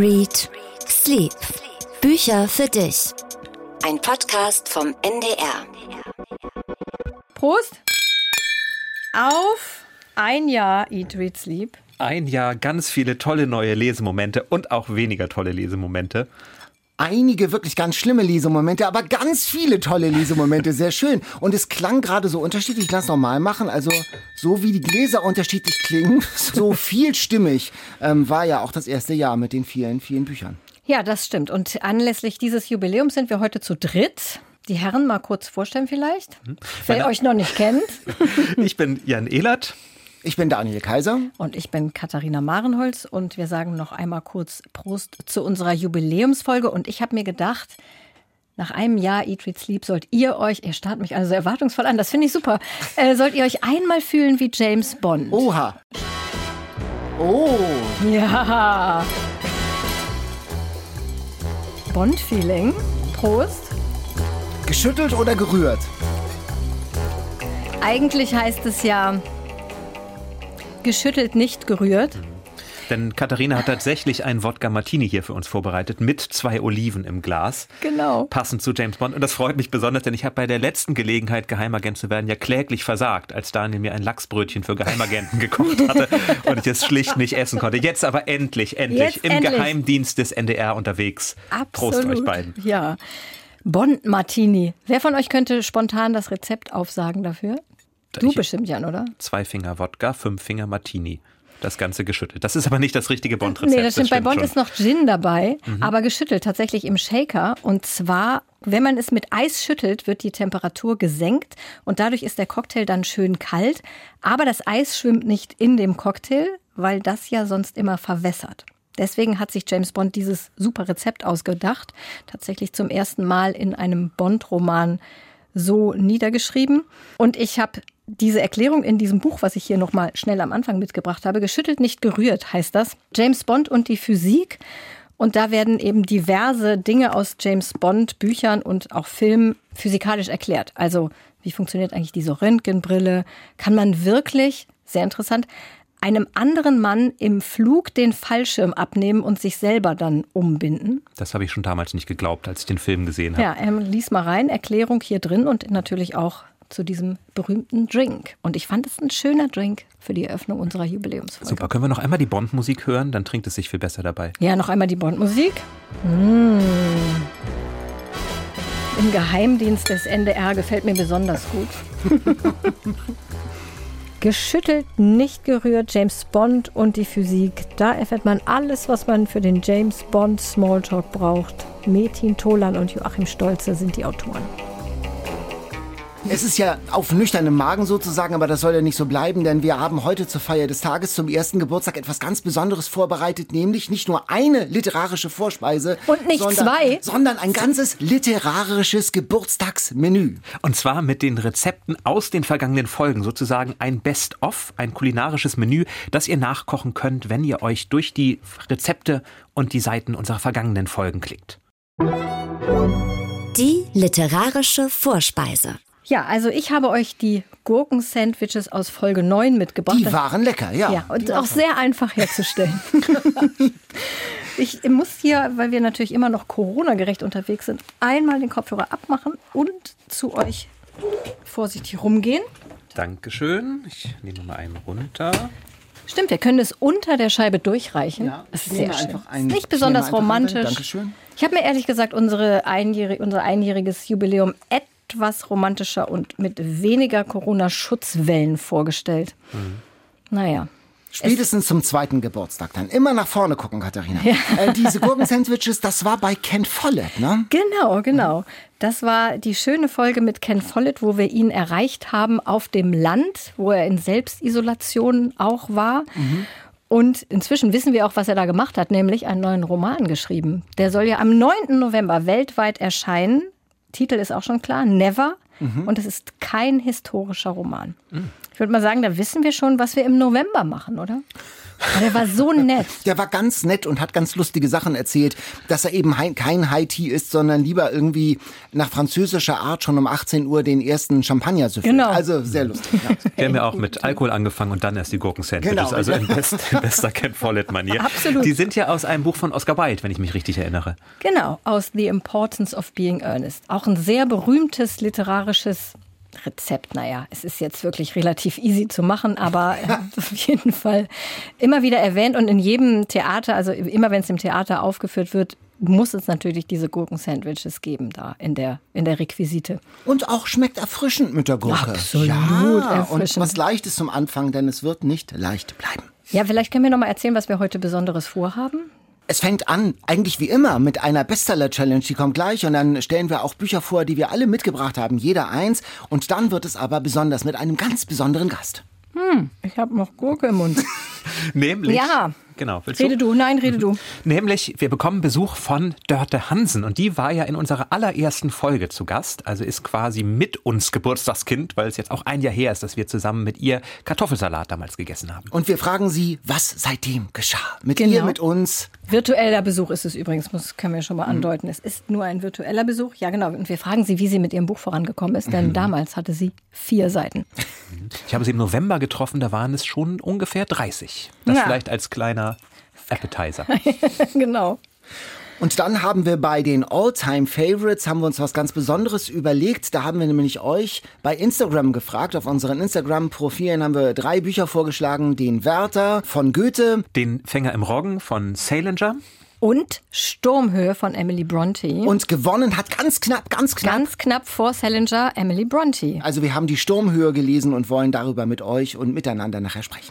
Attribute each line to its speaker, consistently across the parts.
Speaker 1: Read Sleep. Bücher für dich. Ein Podcast vom NDR.
Speaker 2: Prost auf ein Jahr Eat, Read, Sleep.
Speaker 3: Ein Jahr ganz viele tolle neue Lesemomente und auch weniger tolle Lesemomente
Speaker 4: einige wirklich ganz schlimme Lesemomente, aber ganz viele tolle Lesemomente, sehr schön. Und es klang gerade so unterschiedlich, ich lass nochmal machen, also so wie die Gläser unterschiedlich klingen, so vielstimmig ähm, war ja auch das erste Jahr mit den vielen, vielen Büchern.
Speaker 2: Ja, das stimmt. Und anlässlich dieses Jubiläums sind wir heute zu dritt. Die Herren mal kurz vorstellen vielleicht, hm. wer euch noch nicht kennt.
Speaker 3: ich bin Jan Ehlert.
Speaker 4: Ich bin Daniel Kaiser.
Speaker 2: Und ich bin Katharina Marenholz. Und wir sagen noch einmal kurz Prost zu unserer Jubiläumsfolge. Und ich habe mir gedacht, nach einem Jahr Eat, Read, Sleep sollt ihr euch, ihr starrt mich also erwartungsvoll an, das finde ich super, äh, sollt ihr euch einmal fühlen wie James Bond.
Speaker 4: Oha. Oh.
Speaker 2: Ja. Bond-Feeling. Prost.
Speaker 4: Geschüttelt oder gerührt?
Speaker 2: Eigentlich heißt es ja geschüttelt, nicht gerührt.
Speaker 3: Denn Katharina hat tatsächlich einen Wodka Martini hier für uns vorbereitet mit zwei Oliven im Glas.
Speaker 2: Genau.
Speaker 3: Passend zu James Bond. Und das freut mich besonders, denn ich habe bei der letzten Gelegenheit, Geheimagent zu werden, ja kläglich versagt, als Daniel mir ein Lachsbrötchen für Geheimagenten gekocht hatte und ich es schlicht nicht essen konnte. Jetzt aber endlich, endlich
Speaker 2: Jetzt
Speaker 3: im
Speaker 2: endlich.
Speaker 3: Geheimdienst des NDR unterwegs.
Speaker 2: Absolut.
Speaker 3: Prost euch beiden.
Speaker 2: Ja. Bond Martini. Wer von euch könnte spontan das Rezept aufsagen dafür? Du bestimmt, Jan, oder?
Speaker 3: Zwei Finger Wodka, fünf Finger Martini. Das Ganze geschüttelt. Das ist aber nicht das richtige Bond-Rezept.
Speaker 2: Nee, das stimmt.
Speaker 3: Das stimmt
Speaker 2: Bei Bond
Speaker 3: schon.
Speaker 2: ist noch Gin dabei, mhm. aber geschüttelt tatsächlich im Shaker. Und zwar, wenn man es mit Eis schüttelt, wird die Temperatur gesenkt und dadurch ist der Cocktail dann schön kalt. Aber das Eis schwimmt nicht in dem Cocktail, weil das ja sonst immer verwässert. Deswegen hat sich James Bond dieses super Rezept ausgedacht. Tatsächlich zum ersten Mal in einem Bond-Roman so niedergeschrieben. Und ich habe diese Erklärung in diesem Buch, was ich hier nochmal schnell am Anfang mitgebracht habe, geschüttelt, nicht gerührt, heißt das. James Bond und die Physik. Und da werden eben diverse Dinge aus James Bond Büchern und auch Filmen physikalisch erklärt. Also, wie funktioniert eigentlich diese Röntgenbrille? Kann man wirklich, sehr interessant, einem anderen Mann im Flug den Fallschirm abnehmen und sich selber dann umbinden.
Speaker 3: Das habe ich schon damals nicht geglaubt, als ich den Film gesehen habe.
Speaker 2: Ja, ähm, lies mal rein, Erklärung hier drin und natürlich auch zu diesem berühmten Drink. Und ich fand es ein schöner Drink für die Eröffnung unserer Jubiläumsfolge.
Speaker 3: Super, können wir noch einmal die Bond-Musik hören? Dann trinkt es sich viel besser dabei.
Speaker 2: Ja, noch einmal die Bond-Musik. Mmh. Im Geheimdienst des NDR gefällt mir besonders gut. Geschüttelt, nicht gerührt, James Bond und die Physik. Da erfährt man alles, was man für den James Bond Smalltalk braucht. Metin Tolan und Joachim Stolze sind die Autoren.
Speaker 4: Es ist ja auf nüchternem Magen sozusagen, aber das soll ja nicht so bleiben, denn wir haben heute zur Feier des Tages zum ersten Geburtstag etwas ganz Besonderes vorbereitet, nämlich nicht nur eine literarische Vorspeise.
Speaker 2: Und nicht
Speaker 4: sondern,
Speaker 2: zwei.
Speaker 4: Sondern ein ganzes literarisches Geburtstagsmenü.
Speaker 3: Und zwar mit den Rezepten aus den vergangenen Folgen, sozusagen ein Best-of, ein kulinarisches Menü, das ihr nachkochen könnt, wenn ihr euch durch die Rezepte und die Seiten unserer vergangenen Folgen klickt.
Speaker 1: Die literarische Vorspeise.
Speaker 2: Ja, also ich habe euch die Gurken-Sandwiches aus Folge 9 mitgebracht.
Speaker 4: Die waren lecker, ja.
Speaker 2: Ja, und auch sehr einfach herzustellen. ich muss hier, weil wir natürlich immer noch Corona-gerecht unterwegs sind, einmal den Kopfhörer abmachen und zu euch vorsichtig rumgehen.
Speaker 3: Dankeschön. Ich nehme mal einen runter.
Speaker 2: Stimmt, wir können es unter der Scheibe durchreichen.
Speaker 4: Ja,
Speaker 2: das ist sehr schön.
Speaker 4: einfach ein-
Speaker 2: ist nicht
Speaker 4: ich
Speaker 2: besonders romantisch.
Speaker 4: Dankeschön.
Speaker 2: Ich habe mir ehrlich gesagt unsere einjährige, unser einjähriges Jubiläum etwas romantischer und mit weniger Corona-Schutzwellen vorgestellt.
Speaker 4: Mhm.
Speaker 2: Naja.
Speaker 4: Spätestens zum zweiten Geburtstag dann. Immer nach vorne gucken, Katharina. Äh, diese Gurken-Sandwiches, das war bei Ken Follett, ne?
Speaker 2: Genau, genau. Das war die schöne Folge mit Ken Follett, wo wir ihn erreicht haben auf dem Land, wo er in Selbstisolation auch war. Und inzwischen wissen wir auch, was er da gemacht hat, nämlich einen neuen Roman geschrieben. Der soll ja am 9. November weltweit erscheinen. Titel ist auch schon klar, Never. Und es ist kein historischer Roman. Ich würde mal sagen, da wissen wir schon, was wir im November machen, oder? Der war so nett.
Speaker 4: Der war ganz nett und hat ganz lustige Sachen erzählt, dass er eben kein High Tea ist, sondern lieber irgendwie nach französischer Art schon um 18 Uhr den ersten Champagner süffelt.
Speaker 2: Genau.
Speaker 4: Also sehr lustig. Ja.
Speaker 3: Wir haben ja auch mit Alkohol angefangen und dann erst die Gurken-Sandwiches.
Speaker 4: Genau.
Speaker 3: Also in, best, in bester Ken Follett-Manier.
Speaker 2: Absolut.
Speaker 3: Die sind ja aus einem Buch von Oscar Wilde, wenn ich mich richtig erinnere.
Speaker 2: Genau, aus The Importance of Being Earnest. Auch ein sehr berühmtes literarisches Rezept, naja, es ist jetzt wirklich relativ easy zu machen, aber auf jeden Fall immer wieder erwähnt und in jedem Theater, also immer wenn es im Theater aufgeführt wird, muss es natürlich diese Gurken-Sandwiches geben da in der, in der Requisite.
Speaker 4: Und auch schmeckt erfrischend mit der Gurke.
Speaker 2: Absolut
Speaker 4: ja,
Speaker 2: erfrischend.
Speaker 4: Und was Leichtes zum Anfang, denn es wird nicht leicht bleiben.
Speaker 2: Ja, vielleicht können wir noch mal erzählen, was wir heute Besonderes vorhaben.
Speaker 4: Es fängt an, eigentlich wie immer, mit einer Bestseller-Challenge, die kommt gleich und dann stellen wir auch Bücher vor, die wir alle mitgebracht haben, jeder eins. Und dann wird es aber besonders mit einem ganz besonderen Gast.
Speaker 2: Hm, ich habe noch Gurke im Mund.
Speaker 3: Nämlich.
Speaker 2: Ja.
Speaker 3: Genau. Willst
Speaker 2: Rede du, nein, rede du.
Speaker 3: Nämlich, wir bekommen Besuch von Dörte Hansen und die war ja in unserer allerersten Folge zu Gast, also ist quasi mit uns Geburtstagskind, weil es jetzt auch ein Jahr her ist, dass wir zusammen mit ihr Kartoffelsalat damals gegessen haben.
Speaker 4: Und wir fragen sie, was seitdem geschah. Mit
Speaker 2: Genau.
Speaker 4: ihr, mit uns.
Speaker 2: Virtueller Besuch ist es übrigens, muss, können wir schon mal andeuten. Es ist nur ein virtueller Besuch. Ja, genau. Und wir fragen sie, wie sie mit ihrem Buch vorangekommen ist, denn damals hatte sie vier Seiten.
Speaker 3: Ich habe sie im November getroffen, da waren es schon ungefähr 30. Das
Speaker 2: Ja.
Speaker 3: vielleicht als kleiner Appetizer.
Speaker 2: genau.
Speaker 4: Und dann haben wir bei den All-Time Favorites haben wir uns was ganz Besonderes überlegt. Da haben wir nämlich euch bei Instagram gefragt. Auf unseren Instagram-Profilen haben wir drei Bücher vorgeschlagen. Den Werther von Goethe,
Speaker 3: Den Fänger im Roggen von Salinger.
Speaker 2: Und Sturmhöhe von Emily Bronte.
Speaker 4: Und gewonnen hat ganz knapp, ganz knapp.
Speaker 2: ganz knapp vor Salinger Emily Bronte.
Speaker 4: Also wir haben die Sturmhöhe gelesen und wollen darüber mit euch und miteinander nachher sprechen.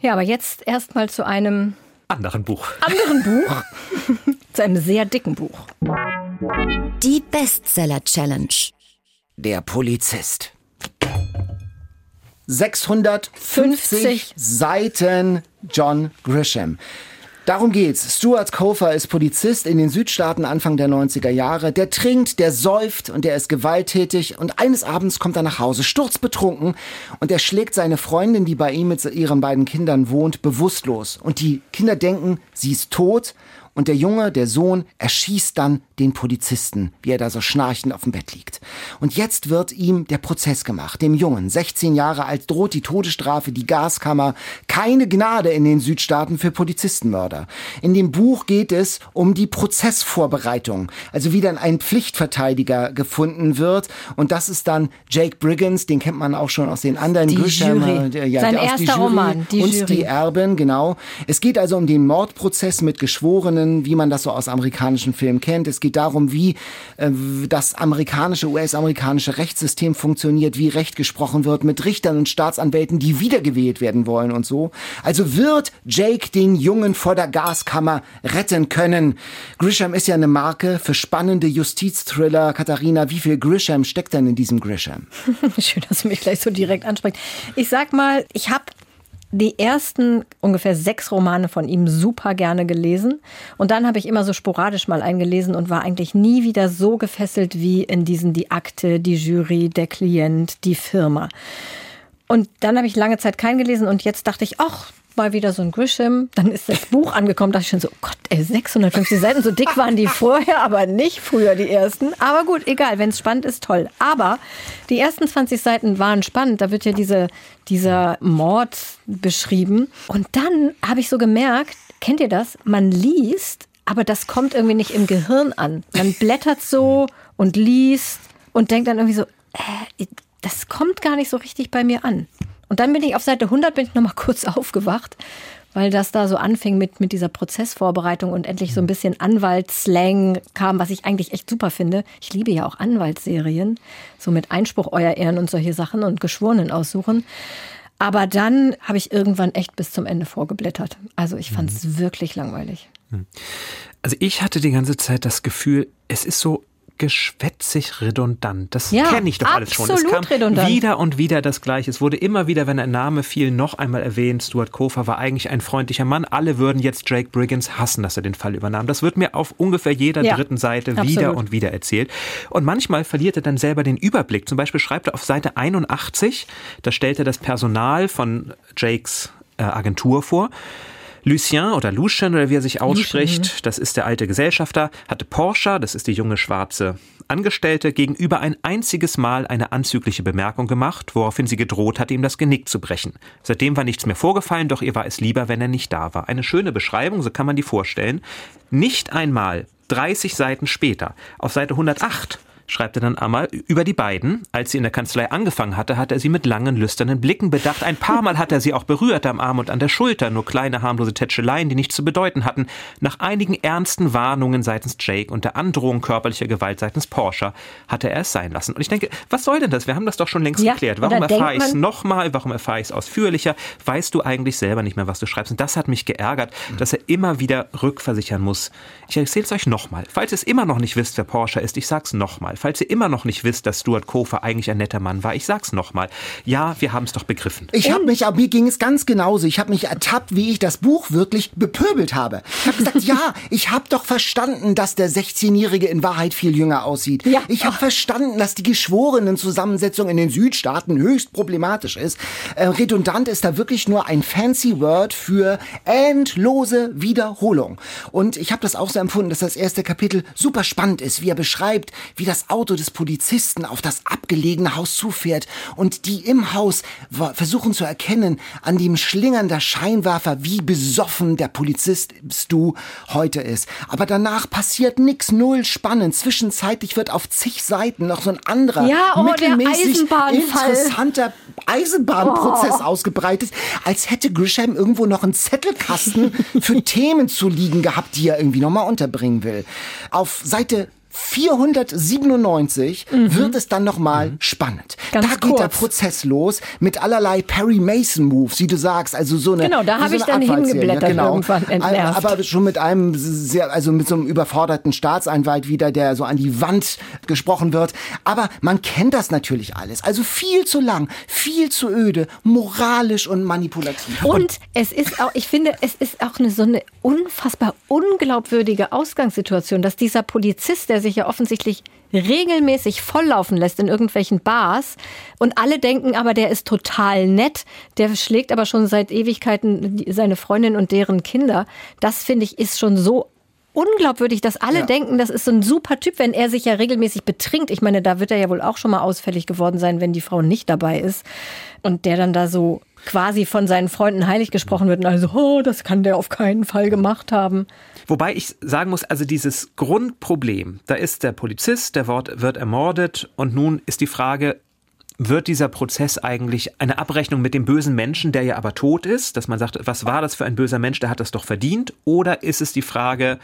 Speaker 2: Ja, aber jetzt erstmal zu einem
Speaker 3: Anderen Buch.
Speaker 2: anderen Buch. zu einem sehr dicken Buch.
Speaker 1: Die Bestseller Challenge.
Speaker 4: Der Polizist. 650
Speaker 2: 50
Speaker 4: Seiten John Grisham. Darum geht's. Stuart Kofer ist Polizist in den Südstaaten Anfang der 90er Jahre. Der trinkt, der säuft und der ist gewalttätig. Und eines Abends kommt er nach Hause, sturzbetrunken. Und er schlägt seine Freundin, die bei ihm mit ihren beiden Kindern wohnt, bewusstlos. Und die Kinder denken, sie ist tot. Und der Junge, der Sohn, erschießt dann den Polizisten, wie er da so schnarchend auf dem Bett liegt. Und jetzt wird ihm der Prozess gemacht. Dem Jungen, 16 Jahre alt, droht die Todesstrafe, die Gaskammer. Keine Gnade in den Südstaaten für Polizistenmörder. In dem Buch geht es um die Prozessvorbereitung. Also wie dann ein Pflichtverteidiger gefunden wird. Und das ist dann Jake Briggins, den kennt man auch schon aus den anderen
Speaker 2: Die Jury.
Speaker 4: äh, ja,
Speaker 2: Sein
Speaker 4: der aus die
Speaker 2: erster
Speaker 4: Jury
Speaker 2: Roman, die
Speaker 4: und
Speaker 2: Jury.
Speaker 4: die Erben, genau. Es geht also um den Mordprozess mit Geschworenen, wie man das so aus amerikanischen Filmen kennt. Es geht darum, wie äh, das amerikanische, US-amerikanische Rechtssystem funktioniert, wie Recht gesprochen wird mit Richtern und Staatsanwälten, die wiedergewählt werden wollen und so. Also wird Jake den Jungen vor der Gaskammer retten können. Grisham ist ja eine Marke für spannende Justizthriller. Katharina, wie viel Grisham steckt denn in diesem Grisham?
Speaker 2: Schön, dass du mich gleich so direkt ansprichst. Ich sag mal, ich habe die ersten ungefähr sechs Romane von ihm super gerne gelesen. Und dann habe ich immer so sporadisch mal eingelesen und war eigentlich nie wieder so gefesselt wie in diesen die Akte, die Jury, der Klient, die Firma. Und dann habe ich lange Zeit keinen gelesen und jetzt dachte ich, ach, mal wieder so ein Grisham. Dann ist das Buch angekommen, dachte ich schon so, oh Gott, ey, 650 Seiten, so dick waren die vorher, aber nicht früher die ersten. Aber gut, egal, wenn es spannend ist, toll. Aber die ersten 20 Seiten waren spannend. Da wird ja diese, dieser Mord beschrieben. Und dann habe ich so gemerkt, kennt ihr das? Man liest, aber das kommt irgendwie nicht im Gehirn an. Man blättert so und liest und denkt dann irgendwie so, äh, das kommt gar nicht so richtig bei mir an. Und dann bin ich auf Seite 100 bin ich noch mal kurz aufgewacht, weil das da so anfing mit, mit dieser Prozessvorbereitung und endlich so ein bisschen Anwaltsslang kam, was ich eigentlich echt super finde. Ich liebe ja auch Anwaltsserien, so mit Einspruch, Euer Ehren und solche Sachen und Geschworenen aussuchen. Aber dann habe ich irgendwann echt bis zum Ende vorgeblättert. Also ich fand es wirklich langweilig.
Speaker 3: Also ich hatte die ganze Zeit das Gefühl, es ist so geschwätzig redundant. Das
Speaker 2: Ja,
Speaker 3: kenne ich doch alles schon. Es kam
Speaker 2: redundant.
Speaker 3: wieder und wieder das Gleiche. Es wurde immer wieder, wenn ein Name fiel, noch einmal erwähnt. Stuart Kofer war eigentlich ein freundlicher Mann. Alle würden jetzt Jake Briggins hassen, dass er den Fall übernahm. Das wird mir auf ungefähr jeder
Speaker 2: Ja,
Speaker 3: dritten Seite
Speaker 2: absolut.
Speaker 3: wieder und wieder erzählt. Und manchmal verliert er dann selber den Überblick. Zum Beispiel schreibt er auf Seite 81, da stellt er das Personal von Jakes äh, Agentur vor. Lucien oder Lucien oder wie er sich ausspricht, das ist der alte Gesellschafter, hatte Porsche, das ist die junge schwarze Angestellte, gegenüber ein einziges Mal eine anzügliche Bemerkung gemacht, woraufhin sie gedroht hat, ihm das Genick zu brechen. Seitdem war nichts mehr vorgefallen, doch ihr war es lieber, wenn er nicht da war. Eine schöne Beschreibung, so kann man die vorstellen. Nicht einmal 30 Seiten später, auf Seite 108, schreibt er dann einmal über die beiden. Als sie in der Kanzlei angefangen hatte, hat er sie mit langen, lüsternen Blicken bedacht. Ein paar Mal hat er sie auch berührt am Arm und an der Schulter, nur kleine, harmlose Tätscheleien, die nichts zu bedeuten hatten. Nach einigen ernsten Warnungen seitens Jake und der Androhung körperlicher Gewalt seitens Porsche hatte er es sein lassen. Und ich denke, was soll denn das? Wir haben das doch schon längst
Speaker 2: Ja,
Speaker 3: geklärt. Warum erfahre ich es nochmal? Warum erfahre ich es ausführlicher? Weißt du eigentlich selber nicht mehr, was du schreibst? Und das hat mich geärgert, dass er immer wieder rückversichern muss. Ich erzähle es euch nochmal. Falls ihr es immer noch nicht wisst, wer Porsche ist, ich sag's nochmal. Falls ihr immer noch nicht wisst, dass Stuart Kofer eigentlich ein netter Mann war, ich sag's nochmal. Ja, wir haben es doch begriffen.
Speaker 4: Ich habe mich, aber mir ging es ganz genauso. Ich habe mich ertappt, wie ich das Buch wirklich bepöbelt habe. Ich habe gesagt, ja, ich habe doch verstanden, dass der 16-Jährige in Wahrheit viel jünger aussieht.
Speaker 2: Ja.
Speaker 4: Ich habe verstanden, dass die Geschworenenzusammensetzung in den Südstaaten höchst problematisch ist. Äh, redundant ist da wirklich nur ein fancy Word für endlose Wiederholung. Und ich habe das auch so empfunden, dass das erste Kapitel super spannend ist, wie er beschreibt, wie das Auto des Polizisten auf das abgelegene Haus zufährt und die im Haus versuchen zu erkennen an dem Schlingern der Scheinwerfer, wie besoffen der Polizist Stu heute ist. Aber danach passiert nix, null spannend. Zwischenzeitlich wird auf zig Seiten noch so ein anderer,
Speaker 2: Ja, oh,
Speaker 4: mittelmäßig interessanter Eisenbahnprozess
Speaker 2: Oh.
Speaker 4: ausgebreitet, als hätte Grisham irgendwo noch einen Zettelkasten für Themen zu liegen gehabt, die er irgendwie nochmal unterbringen will. Auf Seite 497 wird es dann nochmal spannend.
Speaker 2: Mhm. Ganz
Speaker 4: da geht der. Prozess los mit allerlei Perry Mason Moves, wie du sagst, also so eine
Speaker 2: Genau, da
Speaker 4: wie
Speaker 2: hab
Speaker 4: so
Speaker 2: ich dann hingeblättert irgendwann, entnervt.
Speaker 4: Aber schon mit einem sehr, also mit so einem überforderten Staatsanwalt wieder, der so an die Wand gesprochen wird. Aber man kennt das natürlich alles. Also viel zu lang, viel zu öde, moralisch und manipulativ.
Speaker 2: Und es ist auch, ich finde, es ist auch eine so eine unfassbar unglaubwürdige Ausgangssituation, dass dieser Polizist, der sich ja offensichtlich regelmäßig volllaufen lässt in irgendwelchen Bars und alle denken aber, der ist total nett, der schlägt aber schon seit Ewigkeiten seine Freundin und deren Kinder. Das finde ich ist schon so unglaubwürdig, dass alle
Speaker 4: Ja.
Speaker 2: denken, das ist so ein super Typ, wenn er sich ja regelmäßig betrinkt. Ich meine, da wird er ja wohl auch schon mal ausfällig geworden sein, wenn die Frau nicht dabei ist. Und der dann da so quasi von seinen Freunden heilig gesprochen wird und also, oh, das kann der auf keinen Fall gemacht haben.
Speaker 3: Wobei ich sagen muss, also dieses Grundproblem, da ist der Polizist, der Wort wird ermordet und nun ist die Frage, wird dieser Prozess eigentlich eine Abrechnung mit dem bösen Menschen, der ja aber tot ist, dass man sagt, was war das für ein böser Mensch, der hat das doch verdient? Oder ist es die Frage,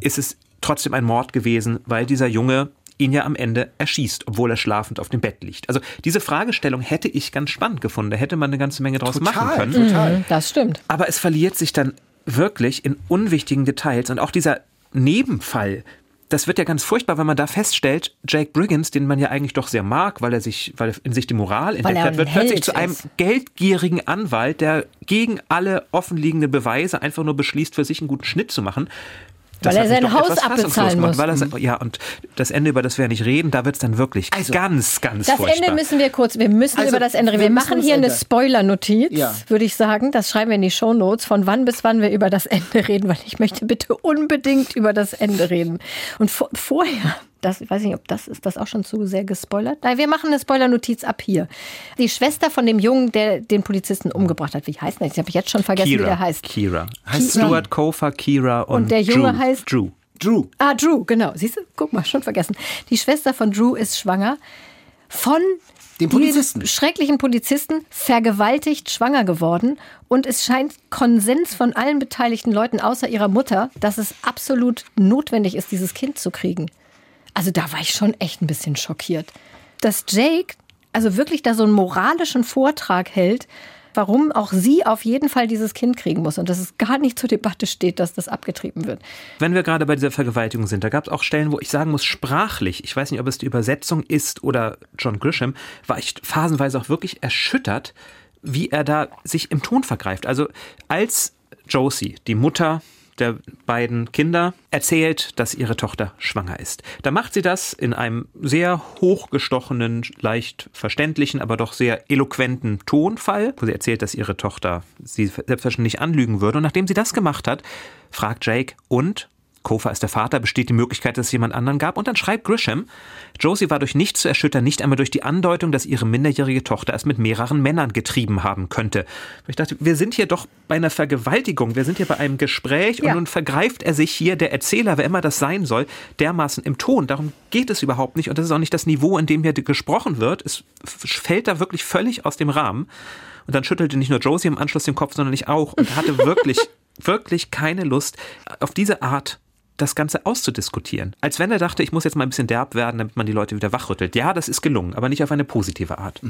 Speaker 3: ist es trotzdem ein Mord gewesen, weil dieser Junge ihn ja am Ende erschießt, obwohl er schlafend auf dem Bett liegt. Also diese Fragestellung hätte ich ganz spannend gefunden. Da hätte man eine ganze Menge draus machen
Speaker 4: Total,
Speaker 3: können.
Speaker 4: total.
Speaker 2: Das stimmt.
Speaker 3: Aber es verliert sich dann wirklich in unwichtigen Details. Und auch dieser Nebenfall, das wird ja ganz furchtbar, wenn man da feststellt, Jake Briggins, den man ja eigentlich doch sehr mag, weil er sich, weil er in sich die Moral entdeckt hat, wird plötzlich zu einem
Speaker 2: ist.
Speaker 3: geldgierigen Anwalt, der gegen alle offenliegenden Beweise einfach nur beschließt, für sich einen guten Schnitt zu machen. Das
Speaker 2: Weil er sein Haus abbezahlen muss.
Speaker 3: Weil er, se- ja, und das Ende, über das wir nicht reden, da wird es dann wirklich
Speaker 4: Also,
Speaker 3: ganz, ganz
Speaker 2: Das
Speaker 3: furchtbar.
Speaker 2: Ende müssen wir kurz, wir müssen
Speaker 4: Also,
Speaker 2: über das Ende reden.
Speaker 4: wir
Speaker 2: Wir machen
Speaker 4: das
Speaker 2: hier eine
Speaker 4: Ende.
Speaker 2: Spoiler-Notiz,
Speaker 4: Ja.
Speaker 2: würde ich sagen. Das schreiben wir in die Shownotes, von wann bis wann wir über das Ende reden, weil ich möchte bitte unbedingt über das Ende reden. Und vor, vorher, das ich weiß nicht, ob das ist das auch schon zu sehr gespoilert. Nein, wir machen eine Spoiler-Notiz ab hier. Die Schwester von dem Jungen, der den Polizisten umgebracht hat, wie heißt der? Ich habe jetzt schon vergessen, wie
Speaker 3: Kira.
Speaker 2: der heißt.
Speaker 3: Kira.
Speaker 4: Heißt sie?
Speaker 3: Stuart Kofer, Kira und,
Speaker 2: Und der Junge
Speaker 3: Drew.
Speaker 2: heißt-
Speaker 3: Drew.
Speaker 4: Drew.
Speaker 2: Ah, Drew, genau. Siehst du? Guck mal, schon vergessen. Die Schwester von Drew ist schwanger von
Speaker 4: Dem Polizisten.
Speaker 2: schrecklichen Polizisten, vergewaltigt, schwanger geworden. Und es scheint Konsens von allen beteiligten Leuten außer ihrer Mutter, dass es absolut notwendig ist, dieses Kind zu kriegen. Also da war ich schon echt ein bisschen schockiert. Dass Jake also wirklich da so einen moralischen Vortrag hält, warum auch sie auf jeden Fall dieses Kind kriegen muss und dass es gar nicht zur Debatte steht, dass das abgetrieben wird.
Speaker 3: Wenn wir gerade bei dieser Vergewaltigung sind, da gab es auch Stellen, wo ich sagen muss, sprachlich, ich weiß nicht, ob es die Übersetzung ist oder John Grisham, war ich phasenweise auch wirklich erschüttert, wie er da sich im Ton vergreift. Also als Josie, die Mutter der beiden Kinder erzählt, dass ihre Tochter schwanger ist. Da macht sie das in einem sehr hochgestochenen, leicht verständlichen, aber doch sehr eloquenten Tonfall, wo sie erzählt, dass ihre Tochter sie selbstverständlich anlügen würde. Und nachdem sie das gemacht hat, fragt Jake, und Kofa ist der Vater, besteht die Möglichkeit, dass es jemand anderen gab. Und dann schreibt Grisham, Josie war durch nichts zu erschüttern, nicht einmal durch die Andeutung, dass ihre minderjährige Tochter es mit mehreren Männern getrieben haben könnte. Ich dachte, wir sind hier doch bei einer Vergewaltigung, wir sind hier bei einem Gespräch ja. und nun vergreift er sich hier, der Erzähler, wer immer das sein soll, dermaßen im Ton. Darum geht es überhaupt nicht und das ist auch nicht das Niveau, in dem hier gesprochen wird. Es fällt da wirklich völlig aus dem Rahmen. Und dann schüttelte nicht nur Josie im Anschluss den Kopf, sondern ich auch und hatte wirklich, wirklich keine Lust, auf diese Art das Ganze auszudiskutieren. Als wenn er dachte, ich muss jetzt mal ein bisschen derb werden, damit man die Leute wieder wachrüttelt. Ja, das ist gelungen, aber nicht auf eine positive Art.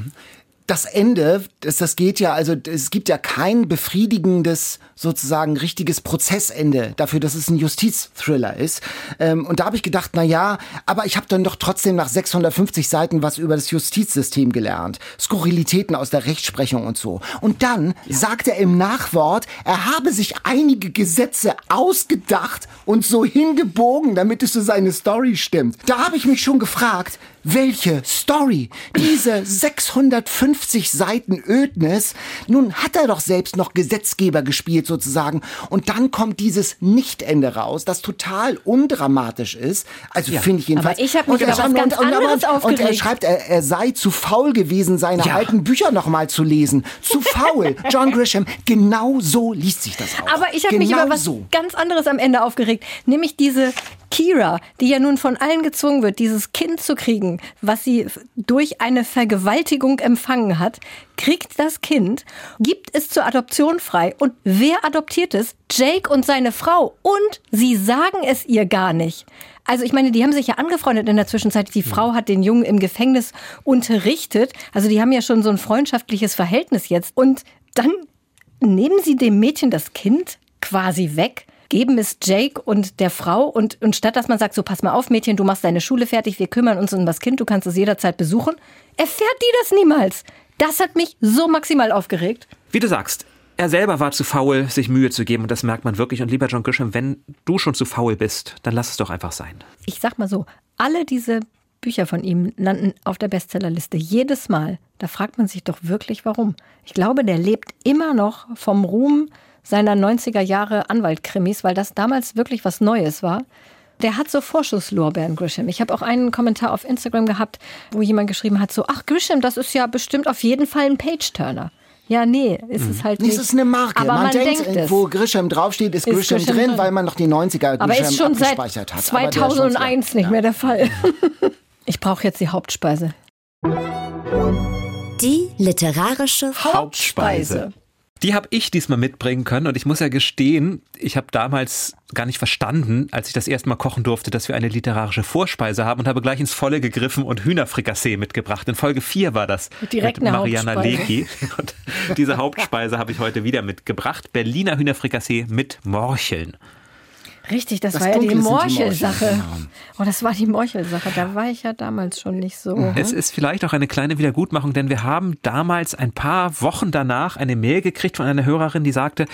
Speaker 4: Das Ende, das, das geht ja, also es gibt ja kein befriedigendes, sozusagen richtiges Prozessende dafür, dass es ein Justizthriller ist. Ähm, und da habe ich gedacht, na ja, aber ich habe dann doch trotzdem nach 650 Seiten was über das Justizsystem gelernt. Skurrilitäten aus der Rechtsprechung und so. Und dann ja. sagt er im Nachwort, er habe sich einige Gesetze ausgedacht und so hingebogen, damit es für seine Story stimmt. Da habe ich mich schon gefragt, welche Story? Diese 650 Seiten Ödnis. Nun hat er doch selbst noch Gesetzgeber gespielt sozusagen. Und dann kommt dieses Nichtende raus, das total undramatisch ist. Also ja. finde ich jedenfalls.
Speaker 2: Aber ich habe mich und, über was ganz und, anderes und,
Speaker 4: aufgeregt. Und er schreibt, er, er sei zu faul gewesen, seine ja. alten Bücher nochmal zu lesen. Zu faul. John Grisham, genau so liest sich das auch.
Speaker 2: Aber ich habe genau mich über was so. ganz anderes am Ende aufgeregt. Nämlich diese Kira, die ja nun von allen gezwungen wird, dieses Kind zu kriegen, was sie durch eine Vergewaltigung empfangen hat, kriegt das Kind, gibt es zur Adoption frei. Und wer adoptiert es? Jake und seine Frau. Und sie sagen es ihr gar nicht. Also ich meine, die haben sich ja angefreundet in der Zwischenzeit. Die Frau hat den Jungen im Gefängnis unterrichtet. Also die haben ja schon so ein freundschaftliches Verhältnis jetzt. Und dann nehmen sie dem Mädchen das Kind quasi weg geben es Jake und der Frau und, und statt dass man sagt, so pass mal auf, Mädchen, du machst deine Schule fertig, wir kümmern uns um das Kind, du kannst es jederzeit besuchen, erfährt die das niemals. Das hat mich so maximal aufgeregt.
Speaker 3: Wie du sagst, er selber war zu faul, sich Mühe zu geben und das merkt man wirklich. Und lieber John Grisham, wenn du schon zu faul bist, dann lass es doch einfach sein.
Speaker 2: Ich sag mal so, alle diese Bücher von ihm landen auf der Bestsellerliste. Jedes Mal. Da fragt man sich doch wirklich, warum. Ich glaube, der lebt immer noch vom Ruhm seiner 90er Jahre Anwaltkrimis, weil das damals wirklich was Neues war. Der hat so Vorschusslorbeeren, Grisham. Ich habe auch einen Kommentar auf Instagram gehabt, wo jemand geschrieben hat, so, ach Grisham, das ist ja bestimmt auf jeden Fall ein Page-Turner. Ja, nee, ist es mhm. halt nicht.
Speaker 4: Es ist eine Marke.
Speaker 2: Aber man,
Speaker 4: man
Speaker 2: denkt,
Speaker 4: denkt wo Grisham draufsteht, ist, ist Grisham, Grisham drin, drin, weil man noch die 90er
Speaker 2: Aber Grisham ist schon seit hat. 2001 nicht ja. mehr der Fall. ich brauche jetzt die Hauptspeise.
Speaker 1: Die literarische
Speaker 3: Hauptspeise. Hauptspeise. Die habe ich diesmal mitbringen können und ich muss ja gestehen, ich habe damals gar nicht verstanden, als ich das erste Mal kochen durfte, dass wir eine literarische Vorspeise haben und habe gleich ins Volle gegriffen und Hühnerfrikassee mitgebracht. In Folge 4 war das
Speaker 2: Direkt mit
Speaker 3: Mariana Leki. Und diese Hauptspeise habe ich heute wieder mitgebracht. Berliner Hühnerfrikassee mit Morcheln.
Speaker 2: Richtig, das, das war ja die Morchelsache. Morchel, oh, das war die Morchelsache. Da war ich ja damals schon nicht so.
Speaker 3: Mhm. Es ist vielleicht auch eine kleine Wiedergutmachung, denn wir haben damals ein paar Wochen danach eine Mail gekriegt von einer Hörerin, die sagte,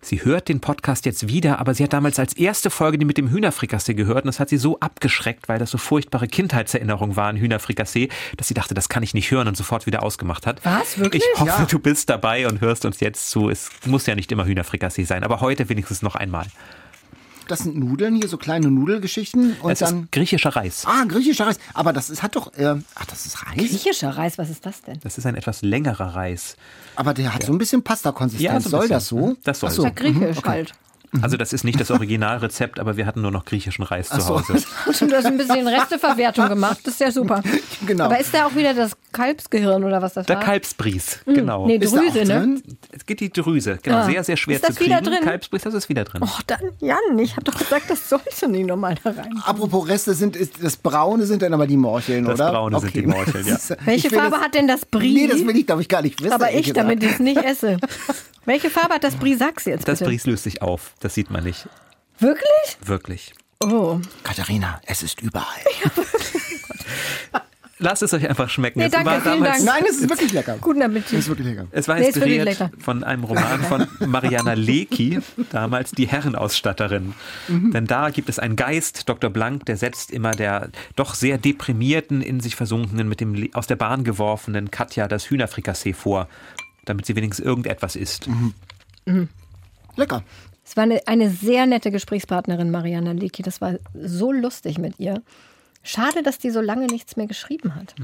Speaker 3: sie hört den Podcast jetzt wieder, aber sie hat damals als erste Folge die mit dem Hühnerfrikassee gehört und das hat sie so abgeschreckt, weil das so furchtbare Kindheitserinnerungen waren, Hühnerfrikassee, dass sie dachte, das kann ich nicht hören und sofort wieder ausgemacht hat.
Speaker 2: Was, wirklich?
Speaker 3: Ich hoffe, ja. du bist dabei und hörst uns jetzt zu. Es muss ja nicht immer Hühnerfrikassee sein, aber heute wenigstens noch einmal
Speaker 4: das sind Nudeln hier, so kleine Nudelgeschichten. Und
Speaker 3: das
Speaker 4: dann
Speaker 3: ist griechischer Reis.
Speaker 4: Ah, griechischer Reis. Aber das ist, hat doch, äh, ach, das ist Reis?
Speaker 2: Griechischer Reis, was ist das denn?
Speaker 3: Das ist ein etwas längerer Reis.
Speaker 4: Aber der hat ja. so ein bisschen Pasta-Konsistenz. Ja, so soll das so?
Speaker 3: Das soll
Speaker 2: so. Ja, griechisch mhm, okay. halt.
Speaker 3: Also das ist nicht das Originalrezept, aber wir hatten nur noch griechischen Reis zu
Speaker 4: so.
Speaker 3: Hause.
Speaker 2: Und du hast ein bisschen Resteverwertung gemacht. Das ist ja super.
Speaker 4: Genau.
Speaker 2: Aber ist da auch wieder das Kalbsgehirn oder was das
Speaker 3: Der
Speaker 2: war?
Speaker 3: Kalbsbries, genau.
Speaker 2: Nee,
Speaker 4: Ist da auch
Speaker 2: Drüse, ne?
Speaker 4: drin?
Speaker 3: Es geht die Drüse, genau.
Speaker 2: Ah.
Speaker 3: Sehr, sehr schwer
Speaker 2: Ist das
Speaker 3: zu kriegen.
Speaker 2: wieder drin?
Speaker 3: Kalbsbries, das ist wieder drin.
Speaker 2: Oh, dann, Jan, ich habe doch gesagt, das sollte nicht nochmal da rein.
Speaker 4: Apropos Reste sind, ist, das Braune sind dann aber die Morcheln,
Speaker 3: Das
Speaker 4: oder?
Speaker 3: Braune sind die Morcheln, ja.
Speaker 4: Das
Speaker 2: Welche Farbe
Speaker 4: das,
Speaker 2: hat denn das Brie?
Speaker 4: Nee, das will ich, glaube ich, gar nicht wissen.
Speaker 2: Aber ich, damit ich es nicht esse. Welche Farbe hat das Brie? Sag's jetzt
Speaker 3: Das
Speaker 2: bitte.
Speaker 3: Bries löst sich auf. Das sieht man nicht.
Speaker 2: Wirklich?
Speaker 3: Wirklich.
Speaker 2: Oh.
Speaker 4: Katharina, es ist überall.
Speaker 3: Lasst es euch einfach schmecken.
Speaker 2: Nee,
Speaker 3: Es
Speaker 2: danke,
Speaker 3: war
Speaker 2: vielen
Speaker 3: damals-
Speaker 2: Dank.
Speaker 4: Nein, es ist wirklich lecker.
Speaker 2: Guten
Speaker 4: Es
Speaker 2: Appetit.
Speaker 4: ist wirklich lecker.
Speaker 3: Es war
Speaker 2: Nee,
Speaker 3: inspiriert
Speaker 2: lecker.
Speaker 3: von einem Roman von Mariana Lecki, damals die Herrenausstatterin.
Speaker 2: Mhm.
Speaker 3: Denn da gibt es einen Geist, Dr. Blank, der setzt immer der doch sehr deprimierten, in sich versunkenen, mit dem aus der Bahn geworfenen Katja das Hühnerfrikassee vor, damit sie wenigstens irgendetwas isst.
Speaker 4: Lecker.
Speaker 2: Es war eine, eine sehr nette Gesprächspartnerin, Mariana Lecki. Das war so lustig mit ihr. Schade, dass die so lange nichts mehr geschrieben hat.